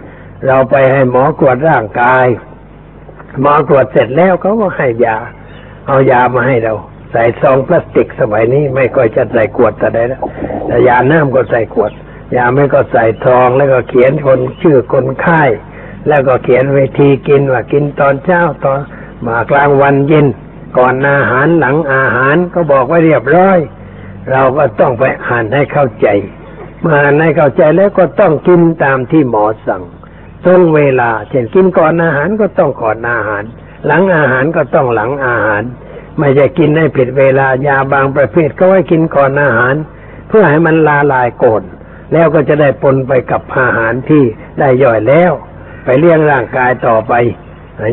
เราไปให้หมอกวดร่างกาย หมอกวดเสร็จแล้วเขาก็ให้ยา เอายามาให้เรา ใส่ซองพลาสติกสมัยนี้ไม่ค่อยจะใส่ขวดแต่ใดแล้วแต่ยาน้ำก็ใส่ขวด ยาไม่ก็ใส่ทองแล้วก็เขียนคนชื่อคนไข้แล้วก็เขียนเวทีกินว่ากินตอนเช้าตอนมากลางวันเย็น ก่อนอาหารหลังอาหารก็บอกไว้เรียบร้อย เราก็ต้องไปอ่านให้เข้าใจ เมื่ออ่านให้เข้าใจแล้วก็ต้องกินตามที่หมอสั่งตรงเวลา เช่นกินก่อนอาหารก็ต้องก่อนอาหาร หลังอาหารก็ต้องหลังอาหาร ไม่ใช่กินให้ผิดเวลายาบางประเภทก็ไว้กินก่อนอาหาร เพื่อให้มันลาลายโกนแล้วก็จะได้ปนไปกับอาหารที่ได้ย่อยแล้ว ไปเลี้ยงร่างกายต่อไป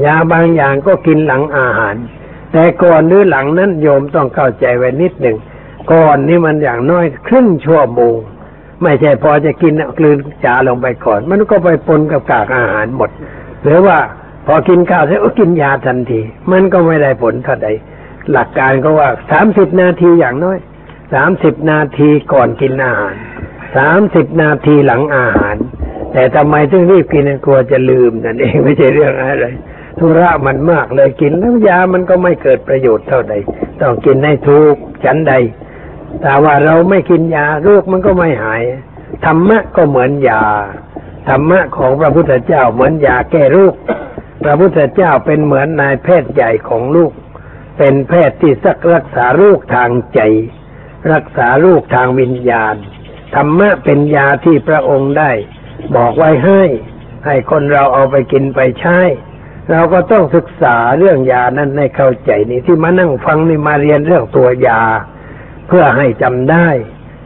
ยาบางอย่างก็กินหลังอาหาร แต่ก่อนหรือหลังนั้นโยมต้องเข้าใจไว้นิดหนึ่ง ก่อนนี่มันอย่างน้อยครึ่งชั่วโมงไม่ใช่พอจะกินกลืนจาลงไปก่อน มันก็ไปปนกับกากอาหารหมด หรือว่าพอกินข้าวเสร็จก็กินยาทันที มันก็ไม่ได้ผลเท่าใดหลักการก็ว่าสามสิบนาทีอย่างน้อยสามสิบนาทีก่อนกินอาหารสามสิบนาทีหลังอาหาร แต่ทำไมถึงรีบกินกลัวจะลืมนั่นเองไม่ใช่เรื่องอะไรธุระมันมากเลยกินแล้วยามันก็ไม่เกิดประโยชน์เท่าใด ต้องกินให้ถูกฉันใด แต่ว่าเราไม่กินยาโรคมันก็ไม่หาย ธรรมะก็เหมือนยา ธรรมะของพระพุทธเจ้าเหมือนยาแก้โรค พระพุทธเจ้าเป็นเหมือนนายแพทย์ใหญ่ของลูก เป็นแพทย์ที่สักรักษาโรคทางใจ รักษาโรคทางวิญญาณ ธรรมะเป็นยาที่พระองค์ได้ บอกไว้ให้ ให้คนเราเอาไปกินไปใช้ เราก็ต้องศึกษาเรื่องยานั้นให้เข้าใจนี่ที่มานั่งฟังนี่มาเรียนเรื่องตัวยา พื่อให้จำได้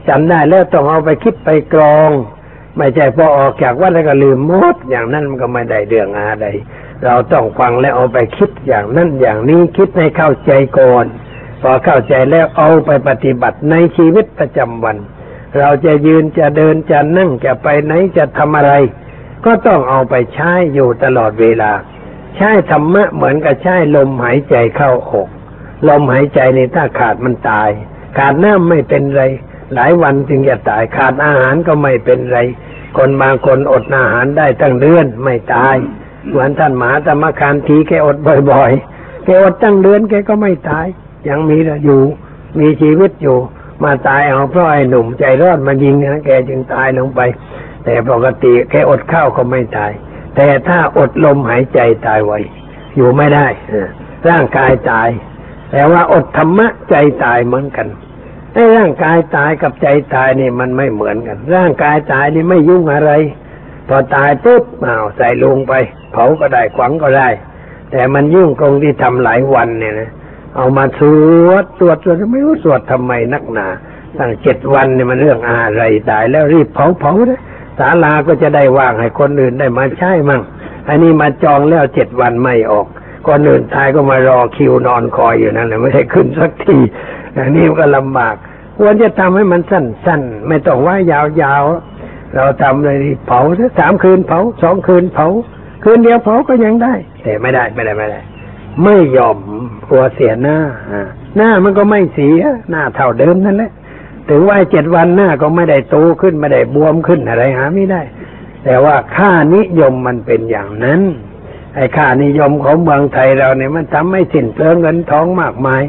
จำได้แล้วต้องเอาไปคิดไปกรอง ไม่ใช่พอออกจากวัดแล้วก็ลืมหมดอย่างนั้นมันก็ไม่ได้เรื่องอะไร เราต้องฟังแล้วเอาไปคิดอย่างนั้นอย่างนี้คิดให้เข้าใจก่อนพอเข้าใจแล้วเอาไปปฏิบัติในชีวิตประจำวัน เราจะยืนจะเดินจะนั่งจะไปไหนจะทำอะไร ก็ต้องเอาไปใช้อยู่ตลอดเวลา ใช้ธรรมะเหมือนกับใช้ลมหายใจเข้าออกลมหายใจในถ้าขาดมันตาย ขาดน้ำไม่เป็นไร หลายวันจึงจะตายขาดอาหารก็ไม่เป็นไร คนบางคนอดอาหารได้ตั้งเดือนไม่ตาย เหมือนท่านหมหาธรรมคานทีแกอดบ่อยๆแกอดตั้งเดือนแกก็ไม่ตาย ยังมีอยู่ มีชีวิตอยู่มาตายเอาเพราะไอ้หนุ่มใจร้อนมายิงนะแกจึงตายลงไป แต่ปกติแกอดข้าวก็ไม่ตาย แต่ถ้าอดลมหายใจตายไวอยู่ไม่ได้ร่างกายตาย แต่ว่าอดธรรมะใจตายเหมือนกันไอ้ร่างกายตายกับใจตายนี่มันไม่เหมือนกัน ร่างกายตายนี่ไม่ยุ่งอะไร พอตายปุ๊บอ้าวใส่ลงไป เผาก็ได้ขวังก็ได้ แต่มันยุ่งตรงที่ทำหลายวันเนี่ยนะเอามาสวดสวดสวดไม่รู้สวดทำไมนักหนาตั้งเจ็ดวันเนี่ยมันเรื่องอะไรตายแล้วรีบเผาเผาเลยศาลาก็จะได้ว่างให้คนอื่นได้มาใช้มั่งอันนี้มาจองแล้วเจ็ดวันไม่ออก คนอื่นตายก็มารอคิวนอนคอยอยู่นั่นแหละไม่ได้ขึ้นสักทีอันนี้มันก็ลำบากควรจะทำให้มันสั้นๆ ไม่ต้องว่ายาวๆ เราทำเลยเผาสามคืนเผาสองคืนเผา คืนเดียวเผาก็ยังได้ แต่ไม่ได้ไม่ได้ไม่ได้ ไม่ยอมกลัวเสียหน้าอ่าหน้ามันก็ไม่เสียหน้าเท่าเดิมนั่นแหละถึงว่าเจ็ดวันหน้าก็ไม่ได้โตขึ้นไม่ได้บวมขึ้นอะไรหาไม่ได้ แต่ว่าค่านิยมมันเป็นอย่างนั้น ไอ้ค่านิยมของเมืองไทยเราเนี่ยมันทำให้สิ้นเปลืองเงินทองมากมาย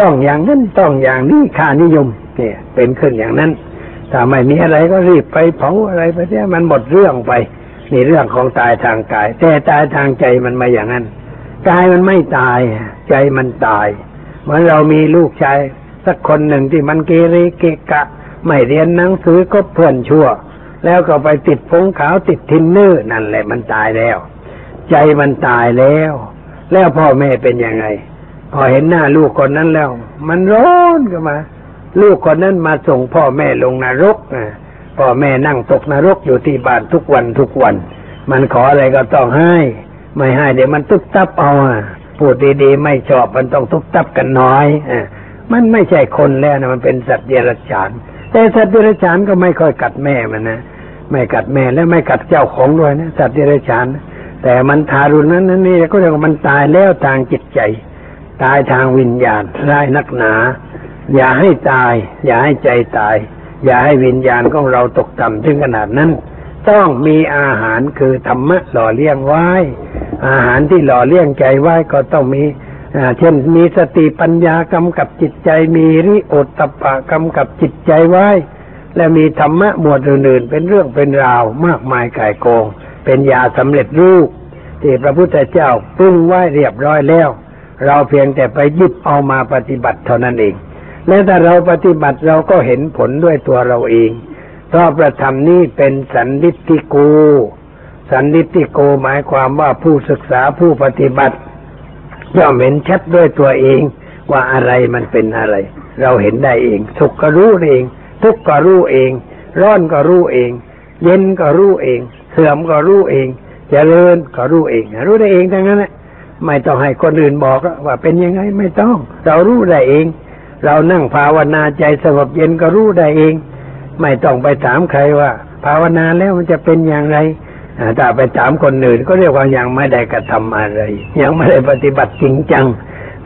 ต้องอย่างนั้นต้องอย่างนี้ค่านิยม เนี่ย เป็นขึ้นอย่างนั้นถ้าไม่มีอะไรก็รีบไปเผาอะไรไปเนี่ยมันหมดเรื่องไปนี่เรื่องของตายทางกาย แต่ตายทางใจมันไม่อย่างนั้นกายมันไม่ตาย ใจมันตายเหมือนเรามีลูกชายสักคนหนึ่งที่มันเกเรเกะกะ ไม่เรียนหนังสือก็เพื่อนชั่ว แล้วก็ไปติดพงขาวติดทินเนอร์นั่นแหละมันตายแล้ว ใจมันตายแล้ว แล้วพ่อแม่เป็นยังไง พอเห็นหน้าลูกคนนั้นแล้ว มันร้อนขึ้นมา ลูกคนนั้นมาส่งพ่อแม่ลงนรกนะพ่อแม่นั่งตกนรกอยู่ที่บ้านทุกวันทุกวัน มันขออะไรก็ต้องให้ ไม่ให้เดี๋ยวมันทุบตับเอาอะพูดดีๆไม่ชอบมันต้องทุบตับกันน้อยอะมันไม่ใช่คนแล้วนะมันเป็นสัตว์เดรัจฉาน แต่สัตว์เดรัจฉานก็ไม่ค่อยกัดแม่มันนะไม่กัดแม่และไม่กัดเจ้าของด้วยนะสัตว์เดรัจฉานนะ แต่มันทารุณนั้นนี่ก็เรียกว่ามันตายแล้วทางจิตใจ ตายทางวิญญาณร้ายนักหนา อย่าให้ตาย อย่าให้ใจตาย อย่าให้วิญญาณของเราตกต่ำถึงขนาดนั้น ต้องมีอาหารคือธรรมะหล่อเลี้ยงไว้ อาหารที่หล่อเลี้ยงใจไว้ก็ต้องมีเช่นมีสติปัญญากำกับจิตใจมีริโอตตปปะกำกับจิตใจไว้ และมีธรรมะหมวดอื่นๆเป็นเรื่องเป็นราวมากมายก่ายโกง เป็นยาสำเร็จรูป ที่พระพุทธเจ้าปรุงไว้เรียบร้อยแล้ว เราเพียงแต่ไปยิบเอามาปฏิบัติเท่านั้นเอง และถ้าเราปฏิบัติเราก็เห็นผลด้วยตัวเราเอง เพราะประธรรมนี้เป็นสันนิฏฐิโก สันนิฏฐิโกหมายความว่าผู้ศึกษาผู้ปฏิบัติย่อมเห็นชัดด้วยตัวเองว่าอะไรมันเป็นอะไร เราเห็นได้เอง สุขก็รู้เอง ทุกข์ก็รู้เอง ร้อนก็รู้เอง เย็นก็รู้เอง เสื่อมก็รู้เองจเจริญก็รู้เอง รู้ได้เองทั้งนั้นแหละไม่ต้องให้คนอื่นบอกว่าเป็นยังไงไม่ต้อง เรารู้ได้เอง เรานั่งภาวนาใจสงบเย็นก็รู้ได้เอง ไม่ต้องไปถามใครว่า ภาวนาแล้วมันจะเป็นอย่างไรอ่าถ้าไปถามคนอื่นก็เรียกว่ายังไม่ได้กระทำอะไร ยังไม่ได้ปฏิบัติจริงจัง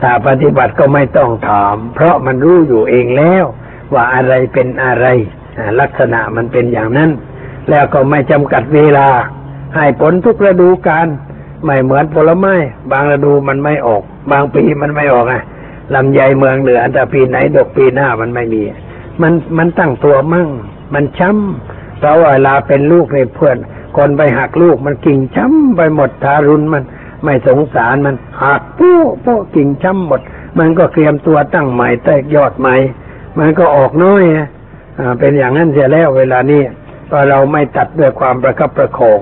ถ้าปฏิบัติก็ไม่ต้องถาม เพราะมันรู้อยู่เองแล้ว ว่าอะไรเป็นอะไรลักษณะมันเป็นอย่างนั้น แล้วก็ไม่จำกัดเวลา ให้ผลทุกฤดูกาลไม่เหมือนผลไม้บางฤดูมันไม่ออก บางปีมันไม่ออกอะลำไยเมืองเหนือแต่ปีไหนดกปีหน้ามันไม่มี มันมันตั้งตัวมั่ง มันช้ำเพราะเวลาเป็นลูกในเพื่อน คนไปหักลูกมันกิ่งช้ำไปหมดทารุณมัน ไม่สงสารมันหักปู้ปู้กิ่งช้ำหมด มันก็เตรียมตัวตั้งใหม่แตกยอดใหม่ มันก็ออกน้อยอ่าเป็นอย่างนั้นเสียแล้วเวลานี้ ก็เราไม่ตัดด้วยความประคับประคอง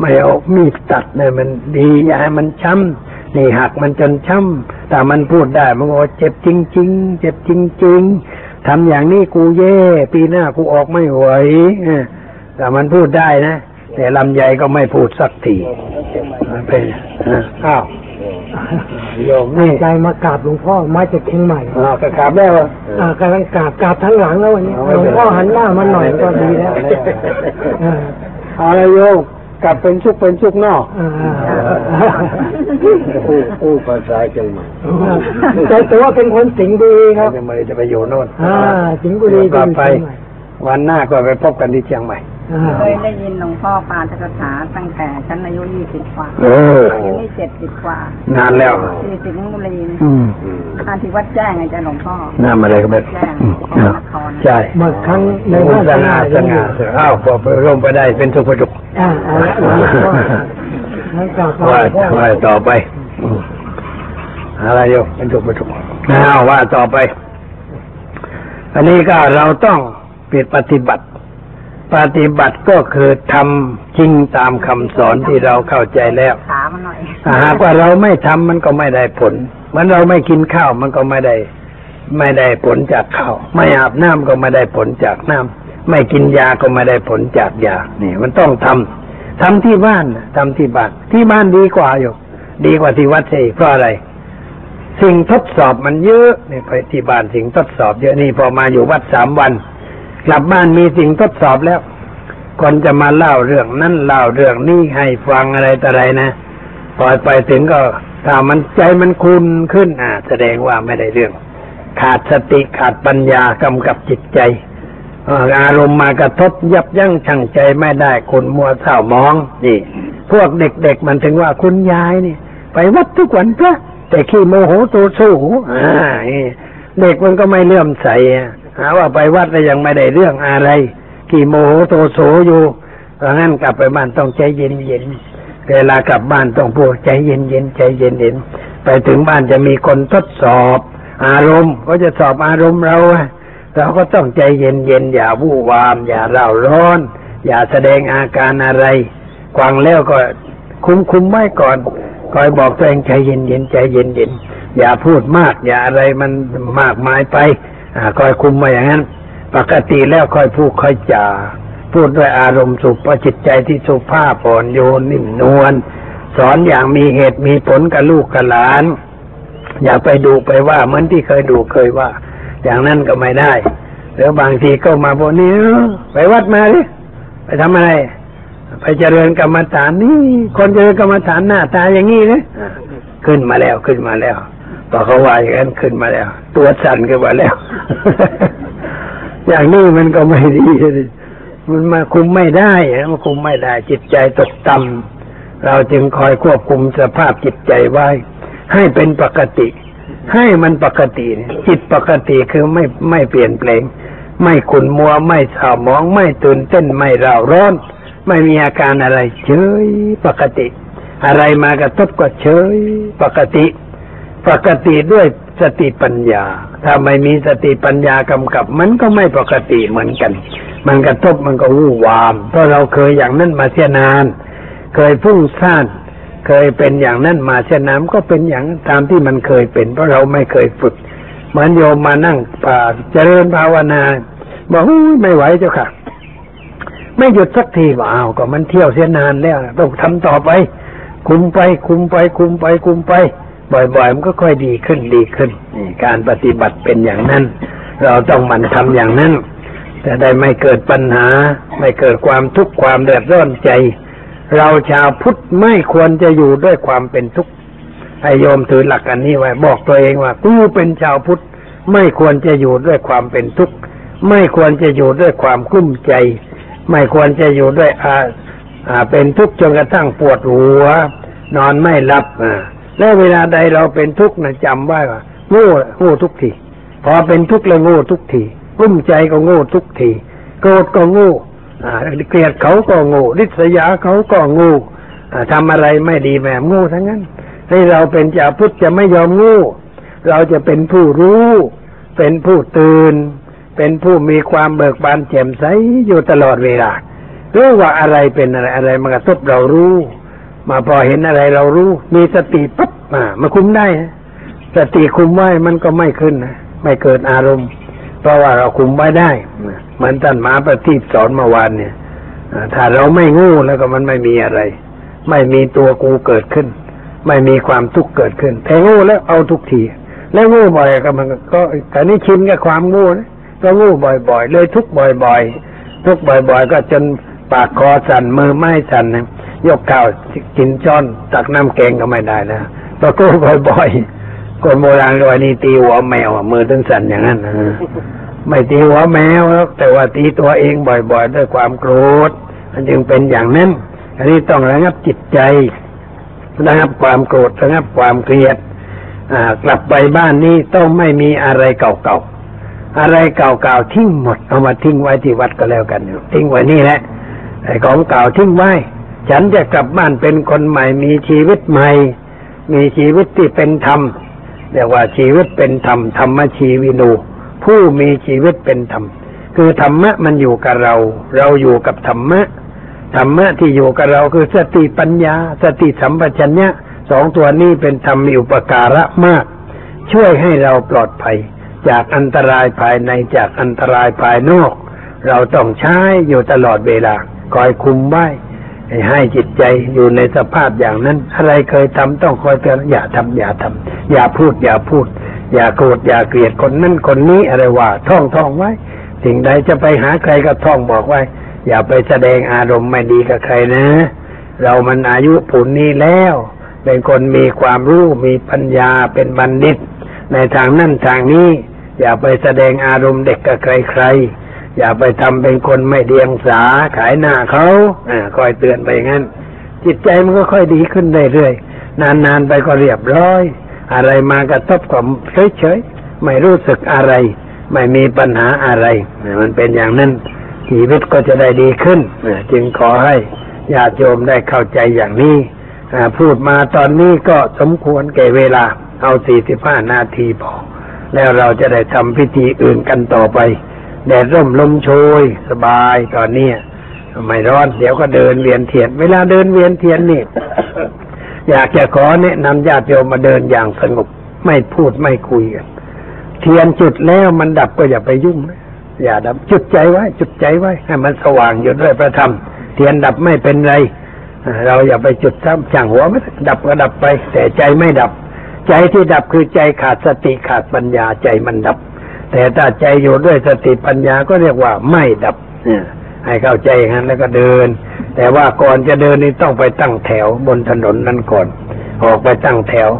ไม่เอามีดตัดเนี่ยมันดีอย่าให้มันช้ำนี่หักมันจนช้ำแต่มันพูดได้มันก็ว่าเจ็บจริง ๆ เจ็บจริง ๆทำอย่างนี้กูเย่ปีหน้ากูออกไม่ไหวเออแต่มันพูดได้นะ แต่ลำไยก็ไม่พูดสักทีเป็นอะอ้าว โยมตั้นี่งใจมากราบหลวงพ่อมาจากเชียงใหม่อ้าวกระขาบแล้วอะอ่ากำลังกราบกราบทั้งหลังแล้ววันนี้หลวงพ่อหันหน้ามาหน่อยก็ดีแล้วอ่าเอาละโยมกลับเป็นชุกเป็นชุกนอกอ่าผู้ผู้ภาษาเชียงใหม่แต่ตัวเป็นคนสิงห์บุรีครับจะไม่จะไปอยู่โน่นอ่าสิงห์บุรีกลับไปเชียงใหม่วันหน้าก็ไปพบกันที่เชียงใหม่ออ่า เคยได้ยินหลวงพ่อปาฐกถาตั้งแต่ฉันอายุยี่สิบกว่าเออเดี๋ยวนี้เจ็ดสิบกว่านานแล้วสี่สิบมุรีนี่อืมท่านที่วัดแจ้งไงจ้ะหลวงพ่อน้ำอะไรก็ไม่แจ้งอืมนครใช่เมื่อครั้งในสว่าง่าสง่าอ้าวพอไปร่มไปได้เป็นสุภจุกอ่าอ่าแล้วก็ว่าว่าต่อไปอืมอะไรโยมเป็นสุภจุกอ้าวว่าต่อไป อันนี้ก็เราต้องเปลี่ยนปฏิบัติ ปฏิบัติก็คือทำจริงตามคำสอนที่เราเข้าใจแล้วขามันหน่อยถ้าหากว่าเราไม่ทำมันก็ไม่ได้ผล เหมือนเราไม่กินข้าวมันก็ไม่ได้ ไม่ได้ผลจากข้าวไม่อาบน้ำก็ไม่ได้ผลจากน้ำไม่กินยาก็ไม่ได้ผลจากยานี่มันต้องทำทำที่บ้านน่ะทำที่บ้าน ที่บ้านดีกว่าอยู่ ดีกว่าที่วัดเสียเพราะอะไรสิ่งทดสอบมันเยอะนี่ไปที่บ้านสิ่งทดสอบเยอะนี่พอมาอยู่วัดสามวัน กลับบ้านมีสิ่งทดสอบแล้วคนจะมาเล่าเรื่องนั้นเล่าเรื่องนี้ให้ฟังอะไรต่ออะไรนะพอไปถึงก็ถ้ามันใจมันคุณขึ้นอ่าแสดงว่าไม่ได้เรื่อง ขาดสติขาดปัญญากำกับจิตใจอารมณ์มากระทบยับยั้งชั่งใจไม่ได้คุณมัวเศร้ามองนี่ พวกเด็กๆมันถึงว่าคุณยายนี่ ไปวัดทุกวันพระแต่ขี้โมโหตัวสู้อ่าเด็กมันก็ไม่เลื่อมใสอะ หาว่าไปวัดแล้วยังไม่ได้เรื่องอะไร กี่โมโหโทโสอยู่เพราะงั้นกลับไปบ้านต้องใจเย็นเย็นเวลากลับบ้านต้องพูดใจเย็นเย็นใจเย็นเย็นไปถึงบ้านจะมีคนทดสอบ อารมณ์ก็จะสอบอารมณ์เราเราก็ต้องใจเย็นเย็นอย่าวู่วาม อย่าเร่าร้อน อย่าแสดงอาการอะไรฟังแล้วก็คุมคุมไว้ก่อนคอยบอกตัวเองใจเย็นเย็นใจเย็นเย็นอย่าพูดมาก อย่าอะไรมันมากมายไป คอยคุมไว้อย่างนั้น ปกติแล้วคอยพูดคอยจาพูดด้วยอารมณ์สุภาจิตใจที่สุภาพอ่อนโยนนิ่มนวลสอนอย่างมีเหตุมีผลกับลูกกับหลาน อย่าไปดูไปว่าเหมือนที่เคยดูเคยว่า อย่างนั้นก็ไม่ได้หรือบางทีก็มาบอกนี่ไปวัดมาดิไปทำอะไร ไปเจริญกรรมฐานนี่คนเจริญกรรมฐานหน้าตาอย่างนี้นะอ่าขึ้นมาแล้วขึ้นมาแล้ว พอเขาว่าอย่างนั้นขึ้นมาแล้ว ตัวสั่นขึ้นมาแล้ว อย่างนี้มันก็ไม่ดีเลยมันมาคุมไม่ได้นะมันคุมไม่ได้ จิตใจตกต่ำเราจึงคอยควบคุมสภาพจิตใจไว้ ให้เป็นปกติ ให้มันปกติ จิตปกติคือไม่ไม่เปลี่ยนแปลง ไม่ขุนมัวไม่เศร้ามอง ไม่ตื่นเต้นไม่เร่าร้อน ไม่มีอาการอะไร เฉยปกติ อะไรมากระทบก็เฉยปกติ ปกติด้วยสติปัญญา ถ้าไม่มีสติปัญญากำกับ มันก็ไม่ปกติเหมือนกัน มันกระทบมันก็วู่วาม เพราะเราเคยอย่างนั้นมาเสียนาน เคยพุ่งซ่านเคยเป็นอย่างนั้นมาเช่นนั้นก็เป็นอย่างตามที่มันเคยเป็น เพราะเราไม่เคยฝึก เหมือนโยมมานั่งป่าเจริญภาวนาบอกอุ๊ยไม่ไหวเจ้าค่ะ ไม่หยุดสักทีว่าอ้าวก็มันเที่ยวเสียนานแล้วต้องทำต่อไป คุมไป คุมไป คุมไป คุมไป บ่อยๆ มันก็ค่อยดีขึ้นดีขึ้นนี่การปฏิบัติเป็นอย่างนั้น เราต้องมันทำอย่างนั้นจะได้ไม่เกิดปัญหา ไม่เกิดความทุกข์ความเดือดร้อนใจ เราชาวพุทธไม่ควรจะอยู่ด้วยความเป็นทุกข์ให้โยมถือหลักอันนี้ไว้บอกตัวเองว่ากูเป็นชาวพุทธไม่ควรจะอยู่ด้วยความเป็นทุกข์ไม่ควรจะอยู่ด้วยความกลุ้มใจ ไม่ควรจะอยู่ด้วยอาอ่าเป็นทุกข์จนกระทั่งปวดหัว นอนไม่หลับอ่า และเวลาใดเราเป็นทุกข์นะจำไว้ว่าโง่โง่ทุกทีพอเป็นทุกข์แล้วโง่ทุกทีกลุ้มใจก็โง่ทุกทีโกรธก็โง่เกลียดเขาก็โง่ริษยาเขาก็โง่อ่าทำอะไรไม่ดีแหมโง่ทั้งนั้น ให้เราเป็นชาพุทธจะไม่ยอมโง่ เราจะเป็นผู้รู้ เป็นผู้ตื่น เป็นผู้มีความเบิกบานแจ่มใสอยู่ตลอดเวลารู้ว่าอะไรเป็นอะไรอะไรมากระทบเรารู้ มาพอเห็นอะไรเรารู้ มีสติปั๊บมามาคุมได้นะสติคุมไว้มันก็ไม่ขึ้นนะไม่เกิดอารมณ์ เพราะว่าเราคุมไว้ได้เหมือนท่านหมาประทีปสอนเมื่อวานเนี่ยถ้าเราไม่งูแล้วก็มันไม่มีอะไร ไม่มีตัวกูเกิดขึ้น ไม่มีความทุกข์เกิดขึ้นแต่งูแล้วเอาทุกที แล้วงูบ่อยก็มันก็แต่นี่ชินกับความงูนะก็งูบ่อยๆเลยทุกบ่อย ๆ ทุกบ่อย ๆ ก็จนปากคอสั่นมือไม้สั่นนะ ยกข้าวกินช้อนตักน้ำแกงก็ไม่ได้นะเพราะกู้บ่อยๆคนโบราณก็ว่านี่ตีหัวแมวมือถึงสั่นอย่างนั้นนะไม่ตีหัวแมวแต่ว่าตีตัวเองบ่อยๆ ด้วยความโกรธมันจึงเป็นอย่างนั้น อันนี้ต้องระงับจิตใจระงับความโกรธระงับความเกลียดกลับไปบ้านนี้ต้องไม่มีอะไรเก่าๆอะไรเก่าๆทิ้งหมดเอามาทิ้งไว้ที่วัดก็แล้วกันทิ้งไว้นี่แหละไอ้ของเก่าทิ้งไว้ ฉันจะกลับบ้านเป็นคนใหม่ มีชีวิตใหม่ มีชีวิตที่เป็นธรรมเรียกว่าชีวิตเป็นธรรมธรรมชีวินูผู้มีชีวิตเป็นธรรม คือธรรมะมันอยู่กับเรา เราอยู่กับธรรมะธรรมะที่อยู่กับเราคือสติปัญญา สติสัมปชัญญะสองตัวนี้เป็นธรรมมีอุปการะมาก ช่วยให้เราปลอดภัย จากอันตรายภายในจากอันตรายภายนอก เราต้องใช้อยู่ตลอดเวลาคอยคุมไว้ ให้จิตใจอยู่ในสภาพอย่างนั้น อะไรเคยทำต้องคอยเตือนอย่าทำอย่าทำอย่าพูดอย่าพูด อย่าโกรธอย่าเกลียดคนนั้นคนนี้อะไรว่าท่องท่องไว้ สิ่งใดจะไปหาใครก็ท่องบอกไว้ อย่าไปแสดงอารมณ์ไม่ดีกับใครนะ เรามันอายุผุนนี้แล้ว เป็นคนมีความรู้มีปัญญาเป็นบัณฑิต ในทางนั่นทางนี้ อย่าไปแสดงอารมณ์เด็กกับใครๆ อย่าไปทำเป็นคนไม่เดียงสาขายหน้าเขาอคอยเตือนไปงั้น จิตใจมันก็ค่อยดีขึ้นเรื่อยๆนานๆไปก็เรียบร้อย อะไรมากระทบก็เฉยๆไม่รู้สึกอะไร ไม่มีปัญหาอะไรมันเป็นอย่างนั้นชีวิตก็จะได้ดีขึ้นจึงขอให้ญาติโยมได้เข้าใจอย่างนี้พูดมาตอนนี้ก็สมควรแก่เวลา เอาสี่สิบห้านาทีพอ แล้วเราจะได้ทำพิธีอื่นกันต่อไป แดดร่มลมโชย สบายตอนเนี้ไม่ร้อนเดี๋ยวก็เดินเวียนเทียน เวลาเดินเวียนเทียนนี่ อยากจะขอแนะนำญาติโยมมาเดินอย่างสงบไม่พูดไม่คุยกันเทียนจุดแล้วมันดับก็อย่าไปยุ่งนะอย่าดับจุดใจไว้ จุดใจไว้ ให้มันสว่างอยู่ด้วยพระธรรม เทียนดับไม่เป็นไร เราอย่าไปจุดซ้ำช่างหัวมันดับก็ดับไป แต่ใจไม่ดับ ใจที่ดับคือใจขาดสติขาดปัญญาใจมันดับ แต่ถ้าใจอยู่ด้วยสติปัญญาก็เรียกว่าไม่ดับเนี่ยให้เข้าใจงั้นแล้วก็เดิน แต่ว่าก่อนจะเดินนี่ต้องไปตั้งแถวบนถนนนั้นก่อน ออกไปตั้งแถว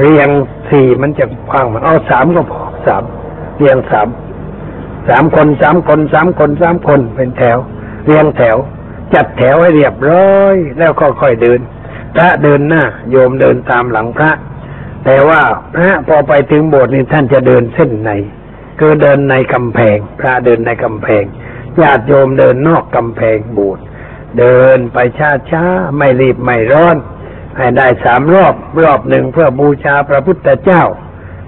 เรียงสี่มันจะพังมันเอาสามก็พอสามเรียงสามสามคนสามคนสามคนสามคนเป็นแถว เรียงแถว จัดแถวให้เรียบร้อย แล้วก็ค่อยเดิน พระเดินหน้า โยมเดินตามหลังพระ แต่ว่าพระพอไปถึงโบสถ์นี่ท่านจะเดินเส้นใน คือเดินในกำแพง พระเดินในกำแพงญาติโยมเดินนอกกำแพงบสถ์เดินไปช้าๆไม่รีบไม่ร้อน ให้ได้สามรอบรอบหนึ่งเพื่อบูชาพระพุทธเจ้า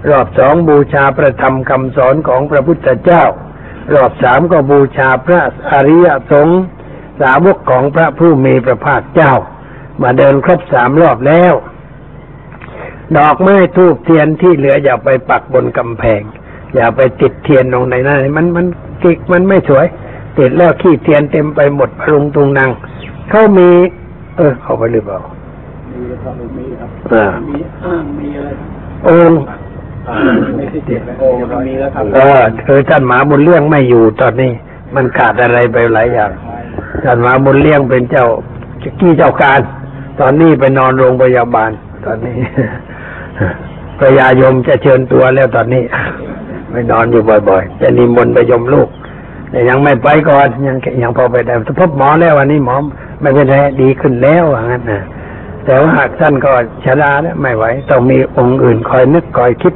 รอบสองบูชาพระธรรมคำสอนของพระพุทธเจ้า รอบสามก็บูชาพระอริยสงฆ์สาวกของพระผู้มีพระภาคเจ้า มาเดินครบสามรอบแล้ว ดอกไม้ทูบเทียนที่เหลืออย่าไปปักบนกำแพง อย่าไปติดเทียนตรงไหนนั่นมันมันกิกมันไม่สวย ติดแล้วขี้เทียนเต็มไปหมดพรุงตุงนางเขามี เออเขาไปหรือเปล่าอ่าองค์เออคือท่านหมาบุญเลี้ยงไม่อยู่ตอนนี้ มันขาดอะไรไปหลายอย่างท่านหมาบุญเลี้ยงเป็นเจ้ากี้เจ้าการ ตอนนี้ไปนอนโรงพยาบาล ตอนนี้พระยายมจะเชิญตัวแล้วตอนนี้ ไปนอนอยู่บ่อยๆจะนิมนต์ไปยมลูกแต่ยังไม่ไปก่อนยังยังพอไปได้พบหมอแล้ววันนี้หมอไม่เป็นไรดีขึ้นแล้วว่างั้นนะแต่ว่าหากท่านก็ชราแล้วไม่ไหวต้องมีองค์อื่นคอยนึกคอยคิด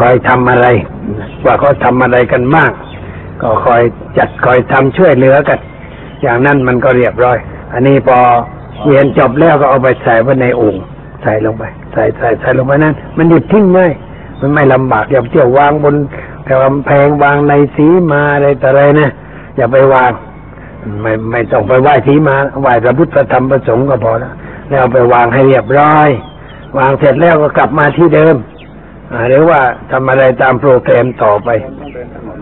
คอยทำอะไรว่าเขาทำอะไรกันบ้างก็คอยจัดคอยทำช่วยเหลือกัน อย่างนั้นมันก็เรียบร้อย อันนี้พอเรียนจบแล้วก็เอาไปใส่ไว้ในโอ่งใส่ลงไป ใส่ใส่ใส่ลงไปนั้น มันหยุดทิ้งง่าย มันไม่ลำบากอย่าเที่ยววางบนกำแพงวางในสีมาอะไรแต่อะไรนะอย่าไปวาง ไม่ไม่ต้องไปไหว้สีมาไหว้พระพุทธธรรมประสงค์ก็พอแล้วแล้วไปวางให้เรียบร้อย วางเสร็จแล้วก็กลับมาที่เดิมหรือว่าทำอะไรตามโปรแกรมต่อไป